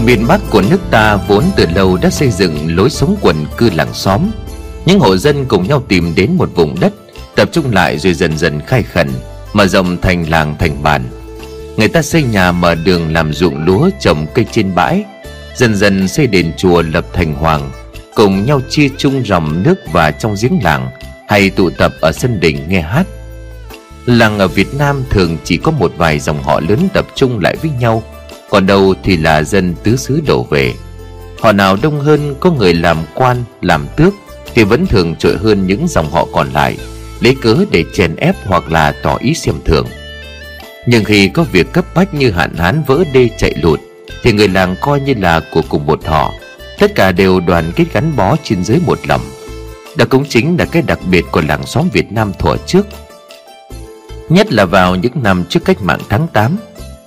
Ở miền Bắc của nước ta vốn từ lâu đã xây dựng lối sống quần cư làng xóm. Những hộ dân cùng nhau tìm đến một vùng đất, Tập trung lại rồi dần dần khai khẩn, Mở rộng thành làng thành bản Người ta xây nhà mở đường làm ruộng lúa trồng cây trên bãi, Dần dần xây đền chùa lập thành hoàng, Cùng nhau chia chung dòng nước và trong giếng làng, Hay tụ tập ở sân đình nghe hát. Làng ở Việt Nam thường chỉ có một vài dòng họ lớn tập trung lại với nhau còn đâu thì là dân tứ xứ đổ về. Họ nào đông hơn có người làm quan, làm tước Thì vẫn thường trội hơn những dòng họ còn lại Lấy cớ để chèn ép hoặc là tỏ ý xem thường. Nhưng khi có việc cấp bách như hạn hán vỡ đê chạy lụt Thì người làng coi như là của cùng một họ. Tất cả đều đoàn kết gắn bó trên dưới một lòng. Đó cũng chính là cái đặc biệt của làng xóm Việt Nam thuở trước. Nhất là vào những năm trước cách mạng tháng 8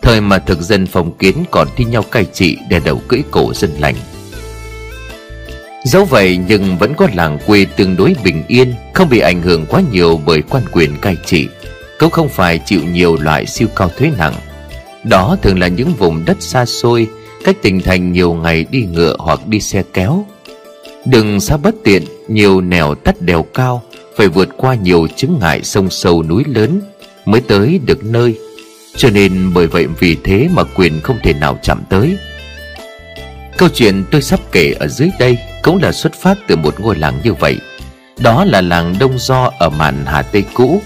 Thời mà thực dân phong kiến còn thi nhau cai trị để đầu cưỡi cổ dân lành. Dẫu vậy nhưng vẫn có làng quê tương đối bình yên, Không bị ảnh hưởng quá nhiều bởi quan quyền cai trị, Cũng không phải chịu nhiều loại siêu cao thuế nặng. Đó thường là những vùng đất xa xôi, Cách tỉnh thành nhiều ngày đi ngựa hoặc đi xe kéo. Đừng xa bất tiện, Nhiều nẻo tắt đèo cao, Phải vượt qua nhiều chứng ngại sông sâu núi lớn Mới tới được nơi cho nên bởi vậy vì thế mà quyền không thể nào chạm tới. Câu chuyện tôi sắp kể ở dưới đây Cũng là xuất phát từ một ngôi làng như vậy. Đó là làng Đông Do ở màn Hà Tây cũ.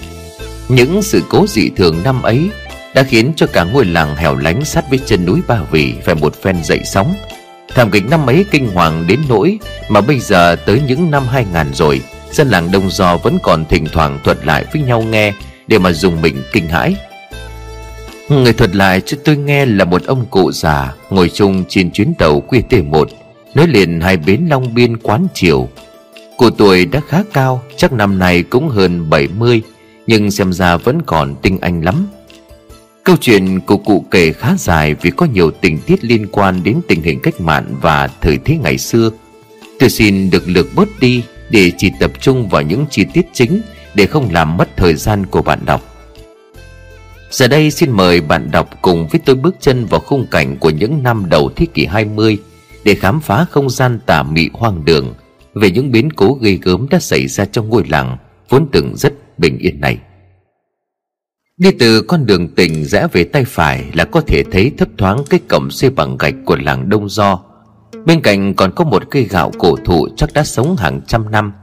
Những sự cố dị thường năm ấy Đã khiến cho cả ngôi làng hẻo lánh sát với chân núi Ba Vì Phải một phen dậy sóng. Thảm kịch năm ấy kinh hoàng đến nỗi Mà bây giờ tới những năm 2000 rồi, Dân làng Đông Do vẫn còn thỉnh thoảng thuật lại với nhau nghe Để mà dùng mình kinh hãi. Người thuật lại cho tôi nghe là một ông cụ già Ngồi chung trên chuyến tàu QT1 Nối liền hai bến Long Biên, Quán Triều. Cụ tuổi đã khá cao, Chắc năm nay cũng hơn 70 Nhưng xem ra vẫn còn tinh anh lắm. Câu chuyện của cụ kể khá dài Vì có nhiều tình tiết liên quan đến tình hình cách mạng Và thời thế ngày xưa. Tôi xin được lược bớt đi Để chỉ tập trung vào những chi tiết chính Để không làm mất thời gian của bạn đọc. Giờ đây xin mời bạn đọc cùng với tôi bước chân vào khung cảnh của những năm đầu thế kỷ 20 để khám phá không gian tà mị hoang đường về những biến cố gây gớm đã xảy ra trong ngôi làng vốn từng rất bình yên này. Đi từ con đường tỉnh rẽ về tay phải là có thể thấy thấp thoáng cái cổng xây bằng gạch của làng Đông Do. Bên cạnh còn có một cây gạo cổ thụ chắc đã sống hàng trăm năm.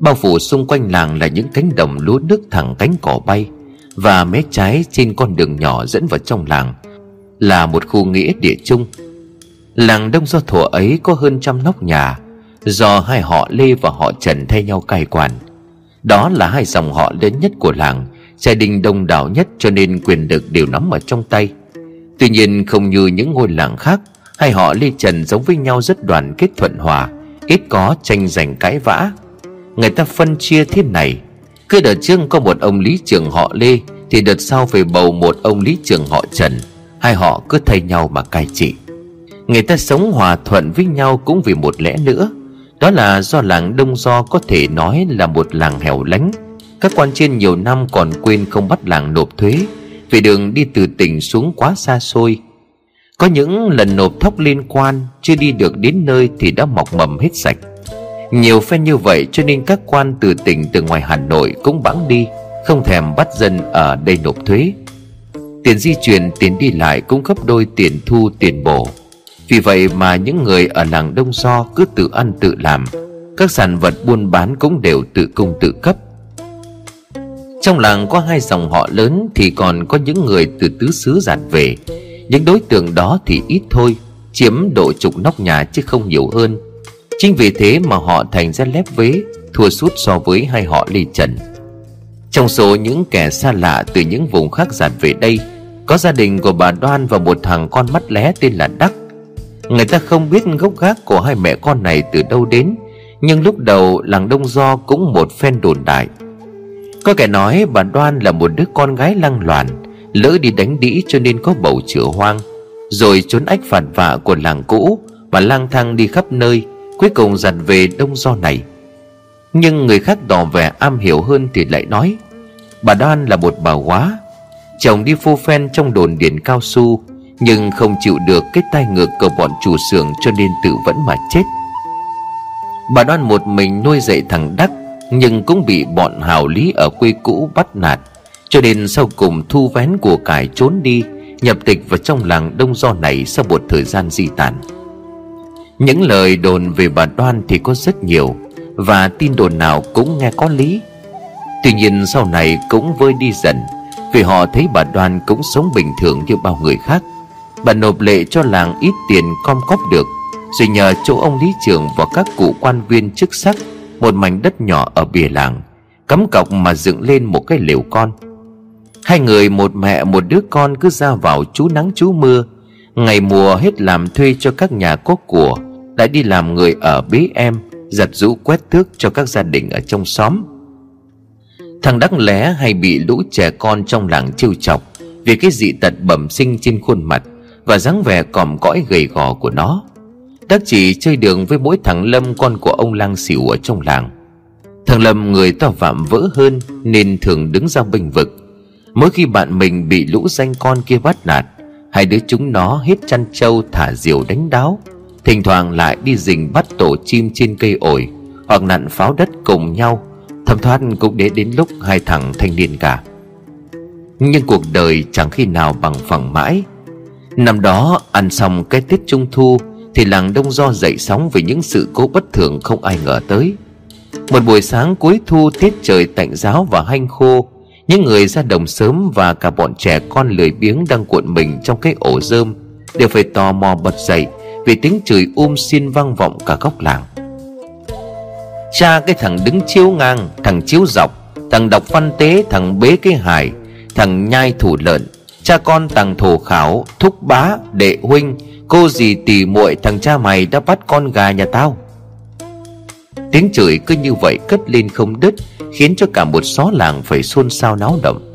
Bao phủ xung quanh làng là những cánh đồng lúa nước thẳng cánh cỏ bay – và mé trái trên con đường nhỏ dẫn vào trong làng, là một khu nghĩa địa chung. Làng đông do thủa ấy có hơn trăm nóc nhà, do hai họ lê và họ trần thay nhau cai quản. Đó là hai dòng họ lớn nhất của làng, gia đình đông đảo nhất cho nên quyền lực đều nắm ở trong tay. Tuy nhiên không như những ngôi làng khác, hai họ lê trần giống với nhau rất đoàn kết thuận hòa, ít có tranh giành cãi vã. Người ta phân chia thế này cứ đợt trước có một ông lý trưởng họ lê, thì đợt sau phải bầu một ông lý trưởng họ trần. Hai họ cứ thay nhau mà cai trị. Người ta sống hòa thuận với nhau cũng vì một lẽ nữa. Đó là do làng đông do có thể nói là một làng hẻo lánh. Các quan trên nhiều năm còn quên không bắt làng nộp thuế, vì đường đi từ tỉnh xuống quá xa xôi. Có những lần nộp thóc liên quan, chưa đi được đến nơi thì đã mọc mầm hết sạch nhiều phen như vậy cho nên các quan từ tỉnh từ ngoài Hà Nội cũng bẵng đi, Không thèm bắt dân ở đây nộp thuế. Tiền di chuyển, tiền đi lại cũng gấp đôi tiền thu, tiền bổ. Vì vậy mà những người ở làng Đông So cứ tự ăn tự làm, Các sản vật buôn bán cũng đều tự cung tự cấp. Trong làng có hai dòng họ lớn Thì còn có những người từ tứ xứ giạt về. Những đối tượng đó thì ít thôi, Chiếm độ chục nóc nhà chứ không nhiều hơn. Chính vì thế mà họ thành ra lép vế, Thua sút so với hai họ lì Trần. Trong số những kẻ xa lạ từ những vùng khác giản về đây, Có gia đình của bà Đoan và một thằng con mắt lé tên là Đắc. Người ta không biết gốc gác của hai mẹ con này từ đâu đến, Nhưng lúc đầu làng Đông Do cũng một phen đồn đại. Có kẻ nói bà Đoan là một đứa con gái lăng loàn, Lỡ đi đánh đĩ cho nên có bầu chữa hoang, Rồi trốn ách phản vạ của làng cũ Và lang thang đi khắp nơi Cuối cùng dặn về đông do này. Nhưng người khác tỏ vẻ am hiểu hơn thì lại nói, Bà Đoan là một bà quá, Chồng đi phô phen trong đồn điền cao su, Nhưng không chịu được cái tai ngược của bọn chủ xưởng Cho nên tự vẫn mà chết. Bà đoan một mình nuôi dạy thằng Đắc, Nhưng cũng bị bọn hào lý ở quê cũ bắt nạt, Cho nên sau cùng thu vén của cải trốn đi, Nhập tịch vào trong làng đông do này Sau một thời gian di tản. Những lời đồn về bà đoan thì có rất nhiều, Và tin đồn nào cũng nghe có lý. Tuy nhiên sau này cũng vơi đi dần, Vì họ thấy bà đoan cũng sống bình thường như bao người khác. Bà nộp lệ cho làng ít tiền com cóp được, Rồi nhờ chỗ ông lý trưởng và các cụ quan viên chức sắc Một mảnh đất nhỏ ở bìa làng, Cắm cọc mà dựng lên một cái lều con. Hai người, một mẹ, một đứa con cứ ra vào chú nắng chú mưa, Ngày mùa hết làm thuê cho các nhà có của. Đã đi làm người ở bế em, Giặt rũ quét tước cho các gia đình ở trong xóm. Thằng đắc lé hay bị lũ trẻ con trong làng trêu chọc Vì cái dị tật bẩm sinh trên khuôn mặt Và dáng vẻ còm cõi gầy gò của nó. Đắc chỉ chơi đường với mỗi thằng Lâm, con của ông lang xỉu ở trong làng. Thằng Lâm, người to vạm vỡ hơn Nên thường đứng ra bình vực. Mỗi khi bạn mình bị lũ danh con kia bắt nạt, Hai đứa chúng nó hết chăn trâu thả diều đánh đáo. Thỉnh thoảng lại đi rình bắt tổ chim trên cây ổi, Hoặc nặn pháo đất cùng nhau Thầm thoát cũng để đến lúc hai thằng thanh niên cả. Nhưng cuộc đời chẳng khi nào bằng phẳng mãi. Năm đó, ăn xong cái Tết Trung Thu, Thì làng Đông Do dậy sóng vì những sự cố bất thường không ai ngờ tới. Một buổi sáng cuối thu, tiết trời tạnh giáo và hanh khô, Những người ra đồng sớm và cả bọn trẻ con lười biếng đang cuộn mình trong cái ổ rơm Đều phải tò mò bật dậy vì tiếng chửi um xin vang vọng cả góc làng. Cha cái thằng đứng chiếu ngang, Thằng chiếu dọc, Thằng đọc văn tế, Thằng bế cái hải Thằng nhai thủ lợn. Cha con thằng thổ khảo, Thúc bá, Đệ huynh, Cô gì tỉ muội, Thằng cha mày đã bắt con gà nhà tao. Tiếng chửi cứ như vậy cất lên không đứt, Khiến cho cả một xó làng phải xôn xao náo động.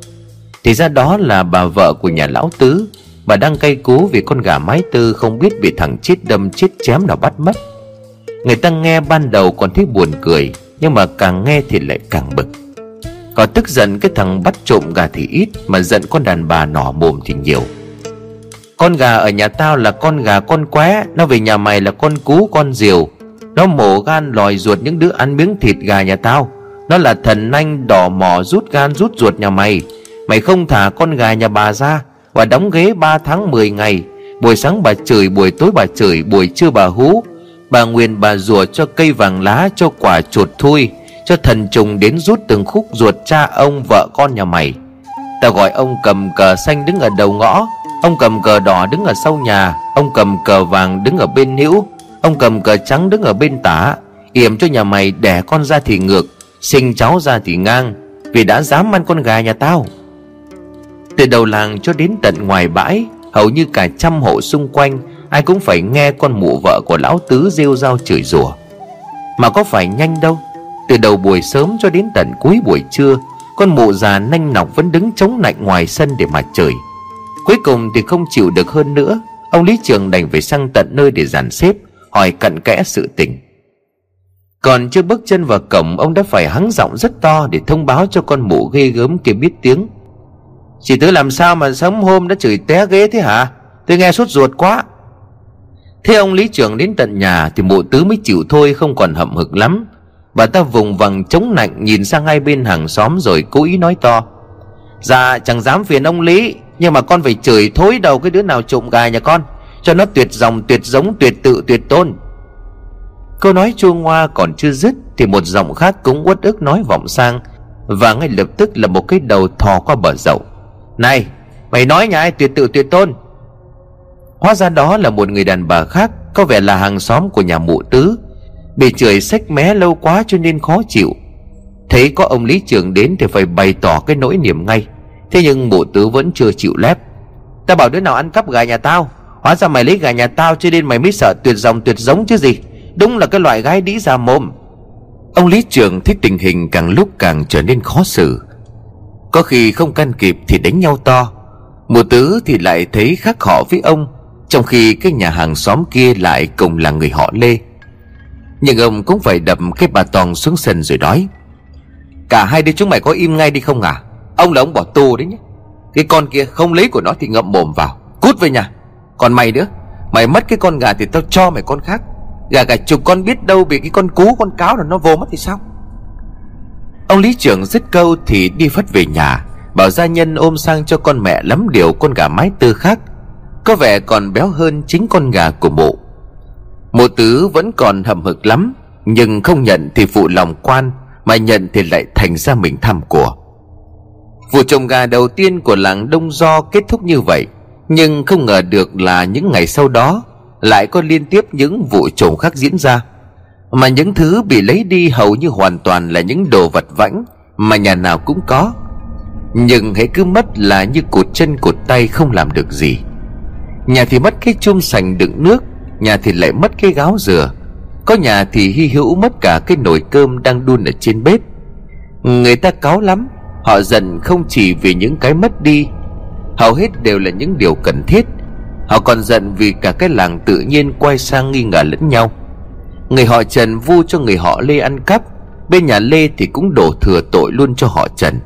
Thì ra đó là bà vợ của nhà lão tứ Bà đang cay cú vì con gà mái tư Không biết bị thằng chết đâm, chết chém nào bắt mất. Người ta nghe ban đầu còn thấy buồn cười, Nhưng mà càng nghe thì lại càng bực. Có tức giận cái thằng bắt trộm gà thì ít, Mà giận con đàn bà nỏ mồm thì nhiều. Con gà ở nhà tao là con gà con qué, Nó về nhà mày là con cú con diều. Nó mổ gan lòi ruột những đứa ăn miếng thịt gà nhà tao. Nó là thần anh đỏ mỏ rút gan rút ruột nhà mày. Mày không thả con gà nhà bà ra và đóng ghế 3 tháng 10 ngày. Buổi sáng bà chửi, buổi tối bà chửi, Buổi trưa bà hú. Bà Nguyên bà rùa cho cây vàng lá, cho quả chuột thui, Cho thần trùng đến rút từng khúc ruột cha ông, vợ con nhà mày. Ta gọi ông cầm cờ xanh đứng ở đầu ngõ, Ông cầm cờ đỏ đứng ở sau nhà, Ông cầm cờ vàng đứng ở bên hữu, Ông cầm cờ trắng đứng ở bên tả. Yểm cho nhà mày đẻ con ra thì ngược, Sinh cháu ra thì ngang, Vì đã dám ăn con gà nhà tao. Từ đầu làng cho đến tận ngoài bãi, Hầu như cả trăm hộ xung quanh, Ai cũng phải nghe con mụ vợ của lão tứ rêu rao chửi rủa. Mà có phải nhanh đâu, Từ đầu buổi sớm cho đến tận cuối buổi trưa, Con mụ già nanh nọc vẫn đứng chống lạnh ngoài sân để mà chửi. Cuối cùng thì không chịu được hơn nữa, Ông Lý Trường đành phải sang tận nơi để dàn xếp, Hỏi cặn kẽ sự tình. Còn chưa bước chân vào cổng, Ông đã phải hắng giọng rất to Để thông báo cho con mụ ghê gớm kia biết tiếng. Chị Tứ làm sao mà sớm hôm đã chửi té ghế thế hả? Tôi nghe sốt ruột quá. Thế ông lý trưởng đến tận nhà Thì mụ tứ mới chịu thôi, không còn hậm hực lắm. Bà ta vùng vằng chống nạnh, Nhìn sang hai bên hàng xóm rồi cố ý nói to. Dạ chẳng dám phiền ông Lý, Nhưng mà con phải chửi thối đầu cái đứa nào trộm gà nhà con, Cho nó tuyệt dòng, tuyệt giống, tuyệt tự, tuyệt tôn. Câu nói chua ngoa còn chưa dứt Thì một giọng khác cũng uất ức nói vọng sang, Và ngay lập tức là một cái đầu thò qua bờ dậu. Này, mày nói nhà ai tuyệt tự tuyệt tôn? Hóa ra đó là một người đàn bà khác, Có vẻ là hàng xóm của nhà mụ tứ. Bị chửi sách mé lâu quá cho nên khó chịu. Thấy có ông lý trưởng đến thì phải bày tỏ cái nỗi niềm ngay. Thế nhưng mụ tứ vẫn chưa chịu lép. Ta bảo đứa nào ăn cắp gà nhà tao? Hóa ra mày lấy gà nhà tao cho nên mày mới sợ tuyệt dòng tuyệt giống chứ gì. Đúng là cái loại gái đĩ ra mồm. Ông lý trưởng thấy tình hình càng lúc càng trở nên khó xử. Có khi không can kịp thì đánh nhau to. Mùa tứ thì lại thấy khác họ với ông, trong khi cái nhà hàng xóm kia lại cùng là người họ Lê. Nhưng ông cũng phải đập cái bà Toàn xuống sân rồi nói, Cả hai đứa chúng mày có im ngay đi không à? Ông là ông bỏ tù đấy nhé. Cái con kia không lấy của nó thì ngậm mồm vào, Cút về nhà. Còn mày nữa, Mày mất cái con gà thì tao cho mày con khác. Gà gà chục con biết đâu bị cái con cú, con cáo là nó vô mất thì sao? Ông lý trưởng dứt câu thì đi phất về nhà, Bảo gia nhân ôm sang cho con mẹ lắm điều con gà mái tư khác. Có vẻ còn béo hơn chính con gà của mụ Mụ tứ vẫn còn hầm hực lắm, Nhưng không nhận thì phụ lòng quan, Mà nhận thì lại thành ra mình tham của. Vụ trồng gà đầu tiên của làng Đông Do kết thúc như vậy, Nhưng không ngờ được là những ngày sau đó Lại có liên tiếp những vụ trồng khác diễn ra. Mà những thứ bị lấy đi hầu như hoàn toàn là những đồ vật vãnh Mà nhà nào cũng có. Nhưng hãy cứ mất là như cụt chân cụt tay không làm được gì. Nhà thì mất cái chum sành đựng nước, Nhà thì lại mất cái gáo dừa. Có nhà thì hy hữu mất cả cái nồi cơm đang đun ở trên bếp. Người ta cáo lắm, Họ giận không chỉ vì những cái mất đi, Hầu hết đều là những điều cần thiết. Họ còn giận vì cả cái làng tự nhiên quay sang nghi ngờ lẫn nhau. Người họ Trần vu cho người họ Lê ăn cắp, Bên nhà Lê thì cũng đổ thừa tội luôn cho họ Trần.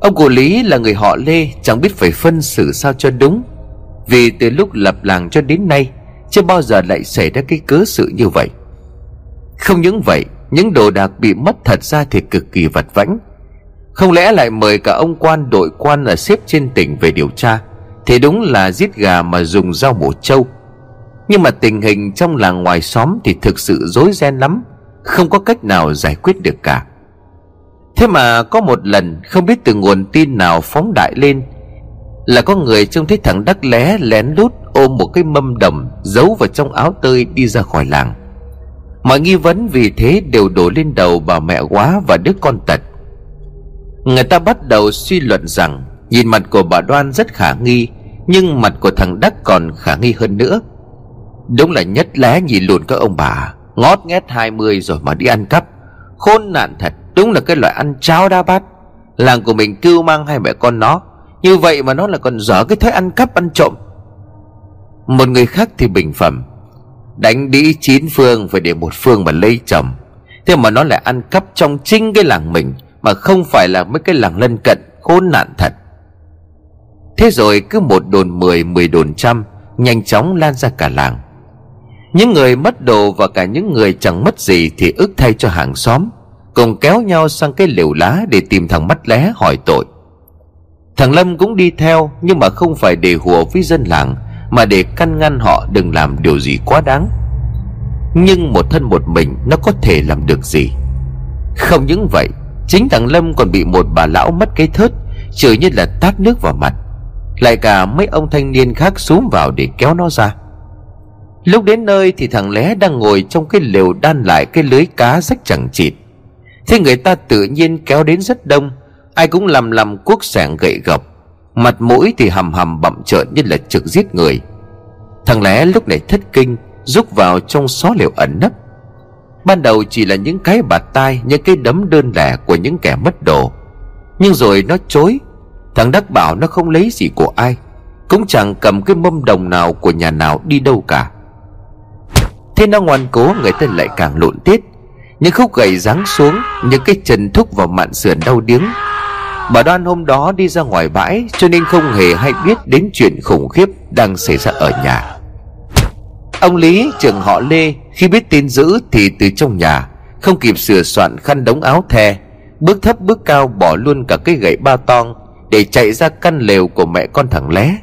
Ông cụ Lý là người họ Lê, Chẳng biết phải phân xử sao cho đúng, Vì từ lúc lập làng cho đến nay, Chưa bao giờ lại xảy ra cái cớ sự như vậy. Không những vậy, Những đồ đạc bị mất thật ra thì cực kỳ vật vãnh. Không lẽ lại mời cả ông quan đội quan là xếp trên tỉnh về điều tra, Thì đúng là giết gà mà dùng dao mổ trâu. Nhưng mà tình hình trong làng ngoài xóm thì thực sự rối ren lắm, Không có cách nào giải quyết được cả. Thế mà có một lần, không biết từ nguồn tin nào phóng đại lên, Là có người trông thấy thằng Đắc lé lén lút ôm một cái mâm đồng Giấu vào trong áo tơi đi ra khỏi làng. Mọi nghi vấn vì thế đều đổ lên đầu bà mẹ quá và đứa con tật. Người ta bắt đầu suy luận rằng, Nhìn mặt của bà Đoan rất khả nghi, Nhưng mặt của thằng Đắc còn khả nghi hơn nữa. Đúng là nhất lé nhìn lùn các ông bà. Ngót nghét 20 rồi mà đi ăn cắp. Khôn nạn thật, Đúng là cái loại ăn cháo đa bát. Làng của mình kêu mang hai mẹ con nó. Như vậy mà nó là còn dở cái thói ăn cắp, ăn trộm. Một người khác thì bình phẩm. Đánh đĩ chín phương Phải để một phương mà lấy chồng. Thế mà nó lại ăn cắp trong chính cái làng mình, Mà không phải là mấy cái làng lân cận, Khốn nạn thật. Thế rồi cứ một đồn mười Mười đồn trăm, Nhanh chóng lan ra cả làng. Những người mất đồ Và cả những người chẳng mất gì Thì ức thay cho hàng xóm, Cùng kéo nhau sang cái liều lá Để tìm thằng mắt lé hỏi tội. Thằng Lâm cũng đi theo, Nhưng mà không phải để hùa với dân làng, Mà để căn ngăn họ đừng làm điều gì quá đáng. Nhưng một thân một mình, Nó có thể làm được gì? Không những vậy, Chính thằng Lâm còn bị một bà lão mất cái thớt, Chửi như là tát nước vào mặt. Lại cả mấy ông thanh niên khác xuống vào để kéo nó ra. Lúc đến nơi thì thằng lé đang ngồi trong cái lều đan lại cái lưới cá rách chẳng chịt. Thế người ta tự nhiên kéo đến rất đông, Ai cũng làm làm cuốc sẻng gậy gộc Mặt mũi thì hầm hầm bậm trợn như là trực giết người. Thằng lé lúc này thất kinh, Rúc vào trong xó lều ẩn nấp. Ban đầu chỉ là những cái bạt tai, Những cái đấm đơn lẻ của những kẻ mất đồ. Nhưng rồi nó chối. Thằng Đắc bảo nó không lấy gì của ai. Cũng chẳng cầm cái mâm đồng nào Của nhà nào đi đâu cả. Thế nó ngoan cố, người ta lại càng lộn tiết. Những khúc gậy giáng xuống, những cái chân thúc vào mạn sườn đau điếng. Bà đoan hôm đó đi ra ngoài bãi, cho nên không hề hay biết đến chuyện khủng khiếp đang xảy ra ở nhà. Ông lý trưởng họ lê, khi biết tin dữ thì từ trong nhà, không kịp sửa soạn khăn đống áo the, bước thấp bước cao bỏ luôn cả cái gậy ba tong để chạy ra căn lều của mẹ con thằng lé.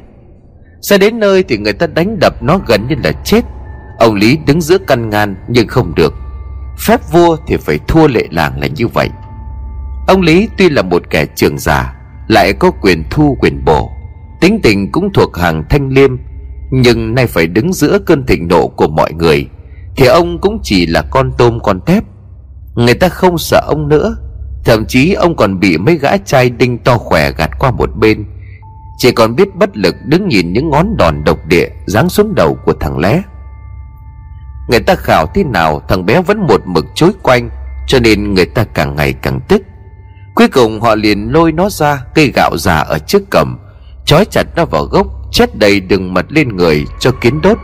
Ra đến nơi thì người ta đánh đập nó gần như là chết ông lý đứng giữa căn ngăn nhưng không được. Phép vua thì phải thua lệ làng là như vậy. Ông lý tuy là một kẻ trường giả lại có quyền thu quyền bổ. Tính tình cũng thuộc hàng thanh liêm, nhưng nay phải đứng giữa cơn thịnh nộ của mọi người, thì ông cũng chỉ là con tôm con tép. Người ta không sợ ông nữa, thậm chí ông còn bị mấy gã trai đinh to khỏe gạt qua một bên. Chỉ còn biết bất lực đứng nhìn những ngón đòn độc địa giáng xuống đầu của thằng lé. Người ta khảo thế nào, thằng bé vẫn một mực chối quanh, Cho nên người ta càng ngày càng tức. Cuối cùng họ liền lôi nó ra, Cây gạo già ở trước cầm chói chặt nó vào gốc Chết đầy đường mật lên người cho kiến đốt.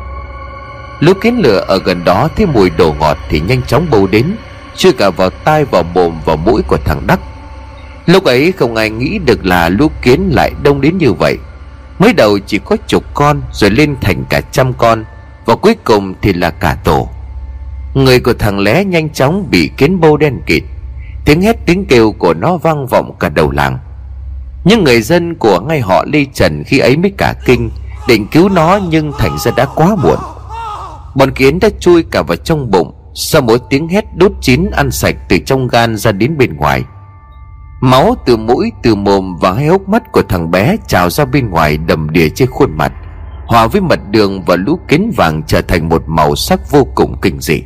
Lúc kiến lửa ở gần đó Thấy mùi đồ ngọt thì nhanh chóng bầu đến chưa cả vào tai, vào mồm, vào mũi của thằng Đắc. Lúc ấy không ai nghĩ được là lũ kiến lại đông đến như vậy. Mới đầu chỉ có chục con, Rồi lên thành cả trăm con. Và cuối cùng thì là cả tổ. Người của thằng lé nhanh chóng bị kiến bâu đen kịt. Tiếng hét tiếng kêu của nó vang vọng cả đầu làng. Những người dân của ngay họ Lê Trần khi ấy mới cả kinh, Định cứu nó nhưng thành ra đã quá muộn. Bọn kiến đã chui cả vào trong bụng Sau mỗi tiếng hét đốt chín ăn sạch từ trong gan ra đến bên ngoài. Máu từ mũi, từ mồm và hai hốc mắt của thằng bé trào ra bên ngoài đầm đìa trên khuôn mặt. Hòa với mật đường và lũ kiến vàng trở thành một màu sắc vô cùng kinh dị.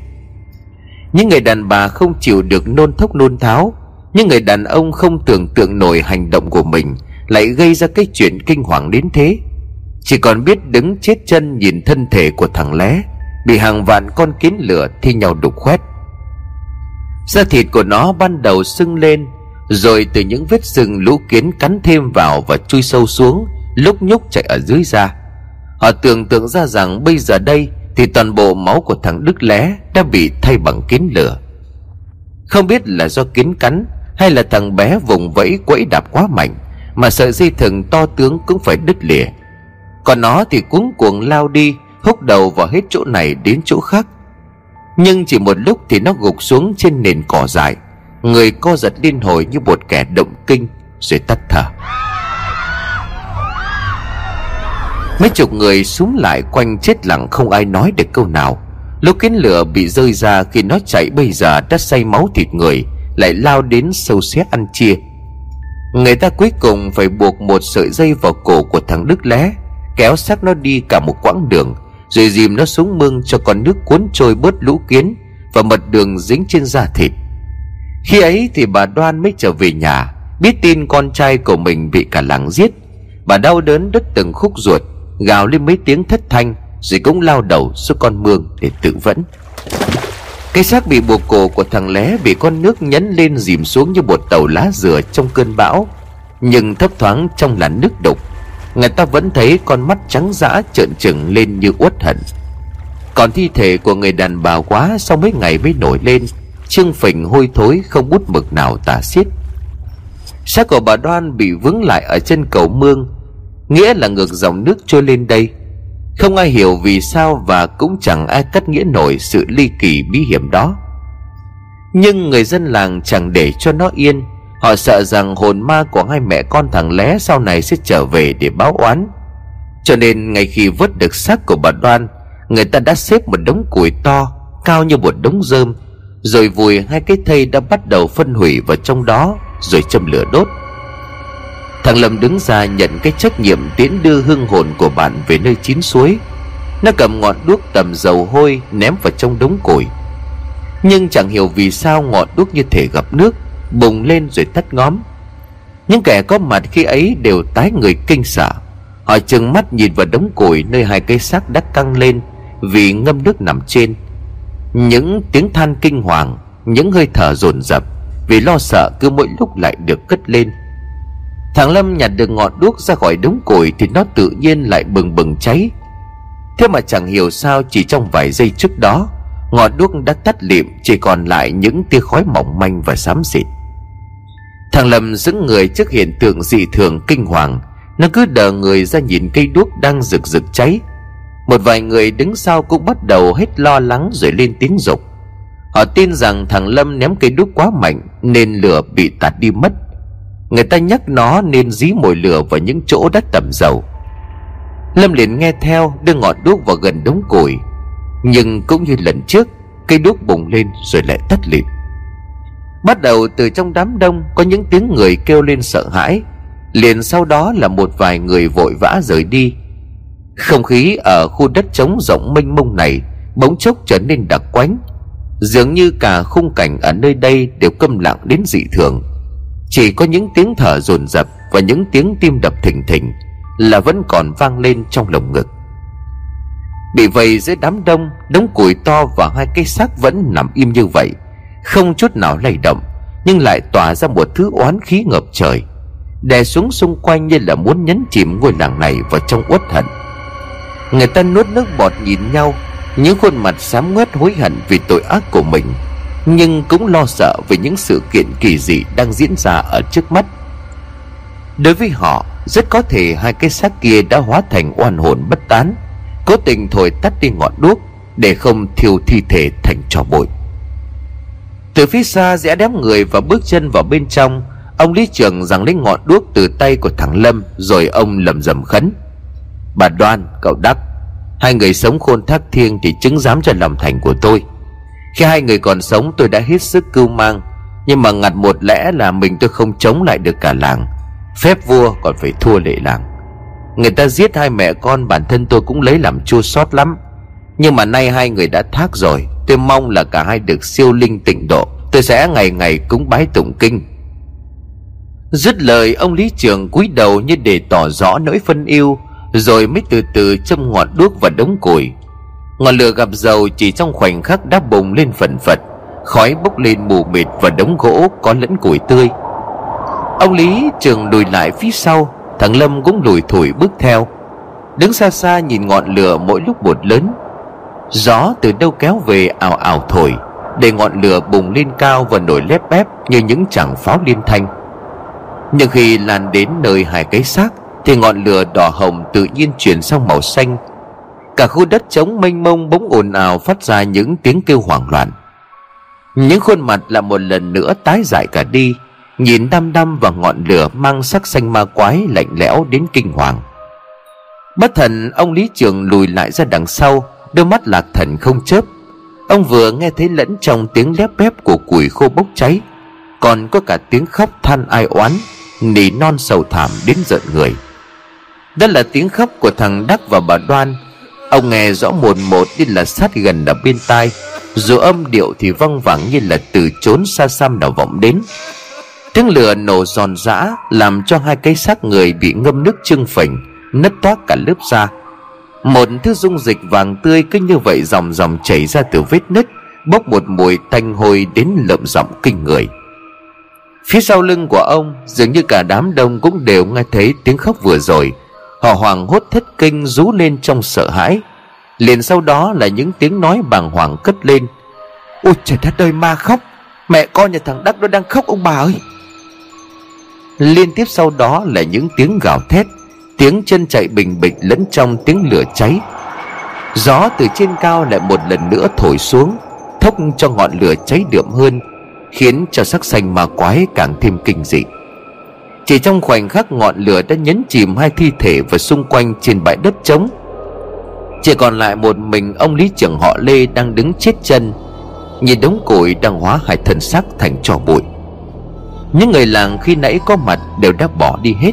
Những người đàn bà không chịu được nôn thốc nôn tháo, Những người đàn ông không tưởng tượng nổi hành động của mình Lại gây ra cái chuyện kinh hoàng đến thế. Chỉ còn biết đứng chết chân nhìn thân thể của thằng lé, Bị hàng vạn con kiến lửa thi nhau đục khoét. Da thịt của nó ban đầu sưng lên, Rồi từ những vết sưng lũ kiến cắn thêm vào và chui sâu xuống, Lúc nhúc chạy ở dưới da. Họ tưởng tượng ra rằng bây giờ đây Thì toàn bộ máu của thằng Đức Lé Đã bị thay bằng kiến lửa. Không biết là do kiến cắn Hay là thằng bé vùng vẫy quẫy đạp quá mạnh Mà sợi dây thừng to tướng cũng phải đứt lìa. Còn nó thì cuống cuồng lao đi, húc đầu vào hết chỗ này đến chỗ khác. Nhưng chỉ một lúc thì nó gục xuống trên nền cỏ dại. Người co giật liên hồi như một kẻ động kinh, rồi tắt thở. Mấy chục người súng lại quanh chết lặng không ai nói được câu nào. Lúc kiến lửa bị rơi ra khi nó chạy bây giờ đã say máu thịt người, lại lao đến sâu xé ăn chia. Người ta cuối cùng phải buộc một sợi dây vào cổ của thằng đức lé, kéo xác nó đi cả một quãng đường, rồi dìm nó xuống mương cho con nước cuốn trôi bớt lũ kiến và mật đường dính trên da thịt. Khi ấy thì bà đoan mới trở về nhà, biết tin con trai của mình bị cả làng giết. Bà đau đớn đứt từng khúc ruột gào lên mấy tiếng thất thanh, rồi cũng lao đầu xuống con mương để tự vẫn. Cái xác bị buộc cổ của thằng lé bị con nước nhấn lên dìm xuống như một tàu lá dừa trong cơn bão, nhưng thấp thoáng trong làn nước đục, Người ta vẫn thấy con mắt trắng dã trợn trừng lên như uất hận. Còn thi thể của người đàn bà quá Sau mấy ngày mới nổi lên, Trương phình hôi thối không bút mực nào tả xiết. Xác của bà đoan bị vướng lại ở chân cầu mương nghĩa là ngược dòng nước trôi lên đây. Không ai hiểu vì sao và cũng chẳng ai cắt nghĩa nổi sự ly kỳ bí hiểm đó. Nhưng người dân làng chẳng để cho nó yên. Họ sợ rằng hồn ma của hai mẹ con thằng lé sau này sẽ trở về để báo oán. Cho nên ngay khi vớt được xác của bà Đoan, Người ta đã xếp một đống củi to, Cao như một đống rơm, Rồi vùi hai cái thây đã bắt đầu phân hủy vào trong đó, Rồi châm lửa đốt. Thằng Lâm đứng ra nhận cái trách nhiệm tiễn đưa hương hồn của bạn về nơi chín suối. Nó cầm ngọn đuốc tầm dầu hôi ném vào trong đống củi. Nhưng chẳng hiểu vì sao ngọn đuốc như thể gặp nước, bùng lên rồi tắt ngóm. Những kẻ có mặt khi ấy đều tái người kinh sợ. Họ chừng mắt nhìn vào đống củi nơi hai cây xác đã căng lên vì ngâm nước nằm trên. Những tiếng than kinh hoàng, những hơi thở dồn dập vì lo sợ cứ mỗi lúc lại được cất lên thằng lâm nhặt được ngọn đuốc ra khỏi đống củi thì nó tự nhiên lại bừng bừng cháy. Thế mà chẳng hiểu sao chỉ trong vài giây trước đó, ngọn đuốc đã tắt lịm, chỉ còn lại những tia khói mỏng manh và xám xịt. Thằng Lâm giữ người trước hiện tượng dị thường kinh hoàng. Nó cứ đờ người ra nhìn cây đuốc đang rực rực cháy. Một vài người đứng sau cũng bắt đầu hết lo lắng rồi lên tiếng dục. Họ tin rằng thằng Lâm ném cây đuốc quá mạnh Nên lửa bị tạt đi mất. Người ta nhắc nó nên dí mồi lửa vào những chỗ đất tẩm dầu. Lâm liền nghe theo, đưa ngọn đuốc vào gần đống củi. Nhưng cũng như lần trước, Cây đuốc bùng lên rồi lại tắt lịm. Bắt đầu từ trong đám đông, Có những tiếng người kêu lên sợ hãi. Liền sau đó là một vài người vội vã rời đi. Không khí ở khu đất trống rộng mênh mông này Bỗng chốc trở nên đặc quánh. Dường như cả khung cảnh ở nơi đây Đều câm lặng đến dị thường. Chỉ có những tiếng thở dồn dập Và những tiếng tim đập thình thình Là vẫn còn vang lên trong lồng ngực. Bị vây dưới đám đông, Đống củi to và hai cây xác vẫn nằm im như vậy, không chút nào lay động, nhưng lại tỏa ra một thứ oán khí ngập trời, đè xuống xung quanh như là muốn nhấn chìm ngôi làng này vào trong uất hận. Người ta nuốt nước bọt nhìn nhau, những khuôn mặt xám ngoét hối hận vì tội ác của mình nhưng cũng lo sợ về những sự kiện kỳ dị đang diễn ra ở trước mắt. Đối với họ Rất có thể hai cái xác kia đã hóa thành oan hồn bất tán Cố tình thổi tắt đi ngọn đuốc Để không thiêu thi thể thành trò bụi. Từ phía xa rẽ đám người và bước chân vào bên trong Ông Lý Trường giằng lấy ngọn đuốc từ tay của thằng Lâm Rồi ông lầm rầm khấn. Bà Đoan, cậu Đắc Hai người sống khôn thác thiêng Thì chứng giám cho lòng thành của tôi. Khi hai người còn sống, tôi đã hết sức cưu mang. Nhưng mà ngặt một lẽ là mình tôi không chống lại được cả làng. Phép vua còn phải thua lệ làng. Người ta giết hai mẹ con, bản thân tôi cũng lấy làm chua xót lắm. Nhưng mà nay hai người đã thác rồi, Tôi mong là cả hai được siêu linh tịnh độ. Tôi sẽ ngày ngày cúng bái tụng kinh. Dứt lời, ông Lý Trường cúi đầu như để tỏ rõ nỗi phân yêu, Rồi mới từ từ châm ngọn đuốc và đống củi Ngọn lửa gặp dầu chỉ trong khoảnh khắc đã bùng lên phần phật. Khói bốc lên mù mịt và đống gỗ có lẫn củi tươi. Ông Lý Trường lùi lại phía sau, Thằng Lâm cũng lùi thủi bước theo. Đứng xa xa nhìn ngọn lửa mỗi lúc một lớn. Gió từ đâu kéo về ảo ảo thổi, Để ngọn lửa bùng lên cao và nổi lép bép Như những chẳng pháo liên thanh. Nhưng khi lan đến nơi hai cái xác, Thì ngọn lửa đỏ hồng tự nhiên chuyển sang màu xanh Cả khu đất trống mênh mông bỗng ồn ào phát ra những tiếng kêu hoảng loạn. Những khuôn mặt lại một lần nữa tái dại cả đi, Nhìn đăm đăm vào ngọn lửa mang sắc xanh ma quái lạnh lẽo đến kinh hoàng. Bất thần, ông Lý Trường lùi lại ra đằng sau, Đôi mắt lạc thần không chớp. Ông vừa nghe thấy lẫn trong tiếng lép bép của củi khô bốc cháy, Còn có cả tiếng khóc than ai oán, Nỉ non sầu thảm đến giận người. Đó là tiếng khóc của thằng Đắc và bà Đoan Ông nghe rõ một một như là sát gần ở bên tai. Dù âm điệu thì văng vẳng như là từ chốn xa xăm nào vọng đến. Tiếng lửa nổ giòn giã Làm cho hai cái xác người bị ngâm nước trưng phình, Nứt toác cả lớp da. Một thứ dung dịch vàng tươi cứ như vậy dòng dòng chảy ra từ vết nứt, Bốc một mùi tanh hôi đến lợm giọng kinh người. Phía sau lưng của ông, Dường như cả đám đông cũng đều nghe thấy tiếng khóc vừa rồi. Họ hoàng hốt thất kinh rú lên trong sợ hãi. Liền sau đó là những tiếng nói bàng hoàng cất lên. Ôi trời đất ơi, ma khóc. Mẹ con nhà thằng đắc nó đang khóc, ông bà ơi. Liên tiếp sau đó là những tiếng gào thét, tiếng chân chạy bình bịch lẫn trong tiếng lửa cháy. Gió từ trên cao lại một lần nữa thổi xuống, thốc cho ngọn lửa cháy đượm hơn, khiến cho sắc xanh ma quái càng thêm kinh dị chỉ trong khoảnh khắc ngọn lửa đã nhấn chìm hai thi thể và xung quanh trên bãi đất trống, chỉ còn lại một mình ông lý trưởng họ lê đang đứng chết chân, nhìn đống củi đang hóa hải thân xác thành trò bụi. Những người làng khi nãy có mặt đều đã bỏ đi hết.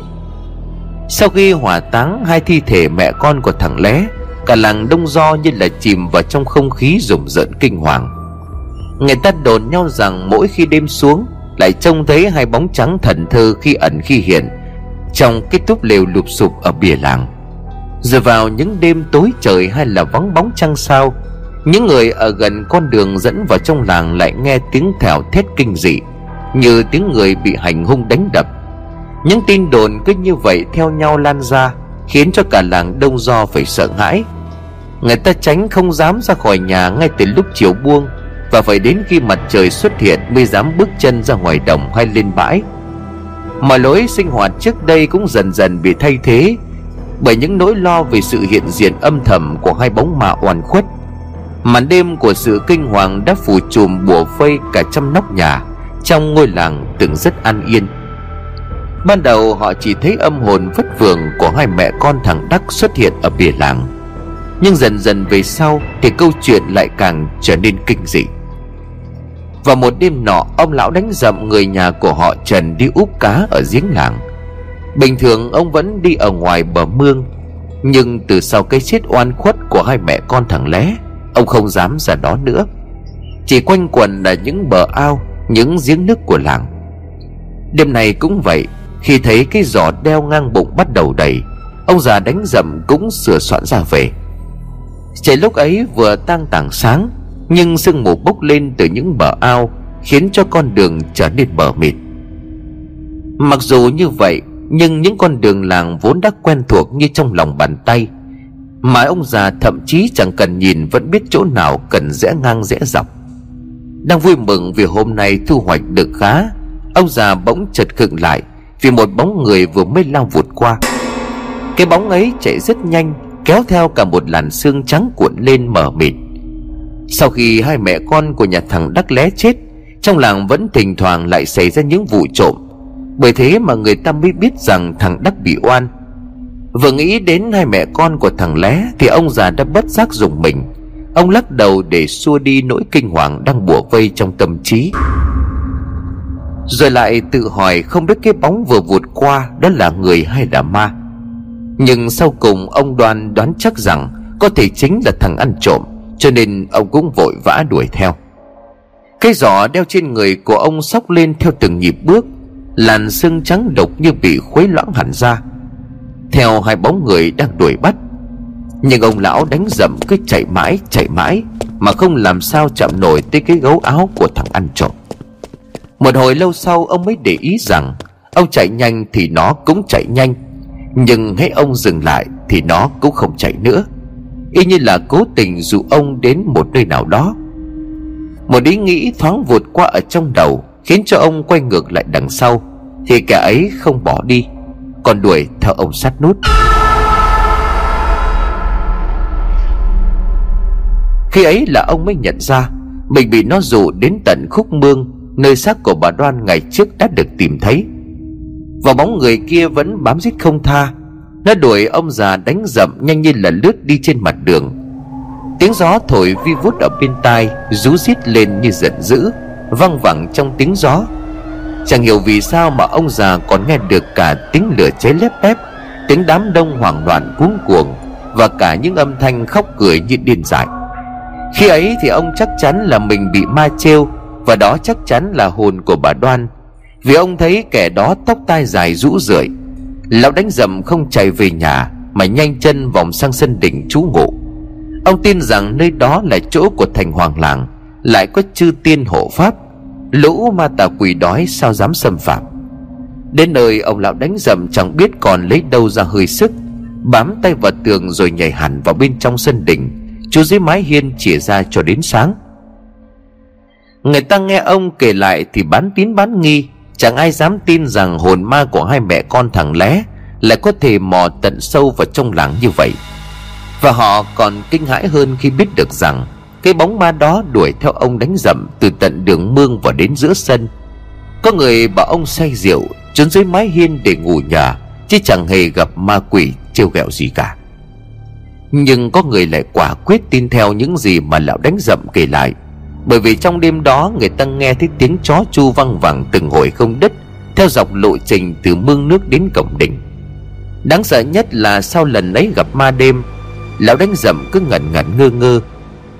Sau khi hỏa táng hai thi thể mẹ con của thằng lé, cả làng đông do như là chìm vào trong không khí rùng rợn kinh hoàng. Người ta đồn nhau rằng mỗi khi đêm xuống lại trông thấy hai bóng trắng thần thơ khi ẩn khi hiện, trong cái túp lều lụp sụp ở bìa làng. Rồi vào những đêm tối trời hay là vắng bóng trăng sao, những người ở gần con đường dẫn vào trong làng lại nghe tiếng thèo thét kinh dị, như tiếng người bị hành hung đánh đập. Những tin đồn cứ như vậy theo nhau lan ra, khiến cho cả làng đông do phải sợ hãi. Người ta tránh không dám ra khỏi nhà ngay từ lúc chiều buông và phải đến khi mặt trời xuất hiện mới dám bước chân ra ngoài đồng hay lên bãi. Mà lối sinh hoạt trước đây cũng dần dần bị thay thế bởi những nỗi lo về sự hiện diện âm thầm của hai bóng ma oan khuất. Màn đêm của sự kinh hoàng đã phủ trùm bùa vây cả trăm nóc nhà trong ngôi làng từng rất an yên. Ban đầu họ chỉ thấy âm hồn vất vưởng của hai mẹ con thằng đắc xuất hiện ở bìa làng. Nhưng dần dần về sau thì câu chuyện lại càng trở nên kinh dị vào một đêm nọ, ông lão đánh dậm người nhà của họ trần đi úp cá ở giếng làng. Bình thường ông vẫn đi ở ngoài bờ mương, nhưng từ sau cái chết oan khuất của hai mẹ con thằng lé, ông không dám ra đó nữa. Chỉ quanh quần là những bờ ao, những giếng nước của làng. Đêm này cũng vậy, khi thấy cái giỏ đeo ngang bụng bắt đầu đầy, ông già đánh dậm cũng sửa soạn ra về. Trời lúc ấy vừa tang tảng sáng nhưng sương mù bốc lên từ những bờ ao, khiến cho con đường trở nên mờ mịt. Mặc dù như vậy, nhưng những con đường làng vốn đã quen thuộc như trong lòng bàn tay, mà ông già thậm chí chẳng cần nhìn vẫn biết chỗ nào cần rẽ ngang rẽ dọc. Đang vui mừng vì hôm nay thu hoạch được khá, ông già bỗng chợt khựng lại Vì một bóng người vừa mới lao vụt qua. Cái bóng ấy chạy rất nhanh, Kéo theo cả một làn xương trắng cuộn lên mờ mịt. Sau khi hai mẹ con của nhà thằng Đắc Lé chết, Trong làng vẫn thỉnh thoảng lại xảy ra những vụ trộm. Bởi thế mà người ta mới biết rằng thằng Đắc bị oan. Vừa nghĩ đến hai mẹ con của thằng Lé Thì ông già đã bất giác dùng mình. Ông lắc đầu để xua đi nỗi kinh hoàng đang bủa vây trong tâm trí. Rồi lại tự hỏi không biết cái bóng vừa vụt qua đó là người hay là ma. Nhưng sau cùng ông đoan đoán chắc rằng có thể chính là thằng ăn trộm. Cho nên ông cũng vội vã đuổi theo. Cái giỏ đeo trên người của ông sóc lên theo từng nhịp bước, Làn xương trắng độc như bị khuấy loãng hẳn ra. Theo hai bóng người đang đuổi bắt, nhưng ông lão đánh dậm cứ chạy mãi chạy mãi, Mà không làm sao chạm nổi tới cái gấu áo của thằng ăn trộm. Một hồi lâu sau, ông mới để ý rằng, Ông chạy nhanh thì nó cũng chạy nhanh, Nhưng hãy ông dừng lại thì nó cũng không chạy nữa. Y như là cố tình dụ ông đến một nơi nào đó. Một ý nghĩ thoáng vụt qua ở trong đầu Khiến cho ông quay ngược lại đằng sau, Thì kẻ ấy không bỏ đi, Còn đuổi theo ông sát nút. Khi ấy là ông mới nhận ra Mình bị nó dụ đến tận khúc mương, Nơi xác của bà Đoan ngày trước đã được tìm thấy. Và bóng người kia vẫn bám giết không tha nó đuổi ông già đánh dậm nhanh như là lướt đi trên mặt đường. Tiếng gió thổi vi vút ở bên tai, Rú rít lên như giận dữ Văng vẳng trong tiếng gió. Chẳng hiểu vì sao mà ông già còn nghe được cả tiếng lửa cháy lép bép, Tiếng đám đông hoảng loạn cuống cuồng Và cả những âm thanh khóc cười như điên dại. Khi ấy thì ông chắc chắn là mình bị ma trêu Và đó chắc chắn là hồn của bà Đoan, Vì ông thấy kẻ đó tóc tai dài rũ rượi. Lão đánh dầm không chạy về nhà, Mà nhanh chân vòng sang sân đỉnh trú ngụ. Ông tin rằng nơi đó là chỗ của thành hoàng làng, Lại có chư tiên hộ pháp. Lũ ma tà quỷ đói sao dám xâm phạm? Đến nơi ông lão đánh dầm chẳng biết còn lấy đâu ra hơi sức, Bám tay vào tường rồi nhảy hẳn vào bên trong sân đỉnh. Chú dưới mái hiên chỉ ra cho đến sáng. Người ta nghe ông kể lại thì bán tín bán nghi Chẳng ai dám tin rằng hồn ma của hai mẹ con thằng lé Lại có thể mò tận sâu vào trong làng như vậy. Và họ còn kinh hãi hơn khi biết được rằng Cái bóng ma đó đuổi theo ông đánh dậm Từ tận đường mương vào đến giữa sân. Có người bảo ông say rượu, Trốn dưới mái hiên để ngủ nhà, Chứ chẳng hề gặp ma quỷ trêu ghẹo gì cả. Nhưng có người lại quả quyết tin theo những gì mà lão đánh dậm kể lại. Bởi vì trong đêm đó người ta nghe thấy tiếng chó chu văng vẳng từng hồi không đứt, Theo dọc lộ trình từ mương nước đến cổng đỉnh. Đáng sợ nhất là sau lần ấy gặp ma đêm, Lão đánh dậm cứ ngẩn ngẩn ngơ ngơ.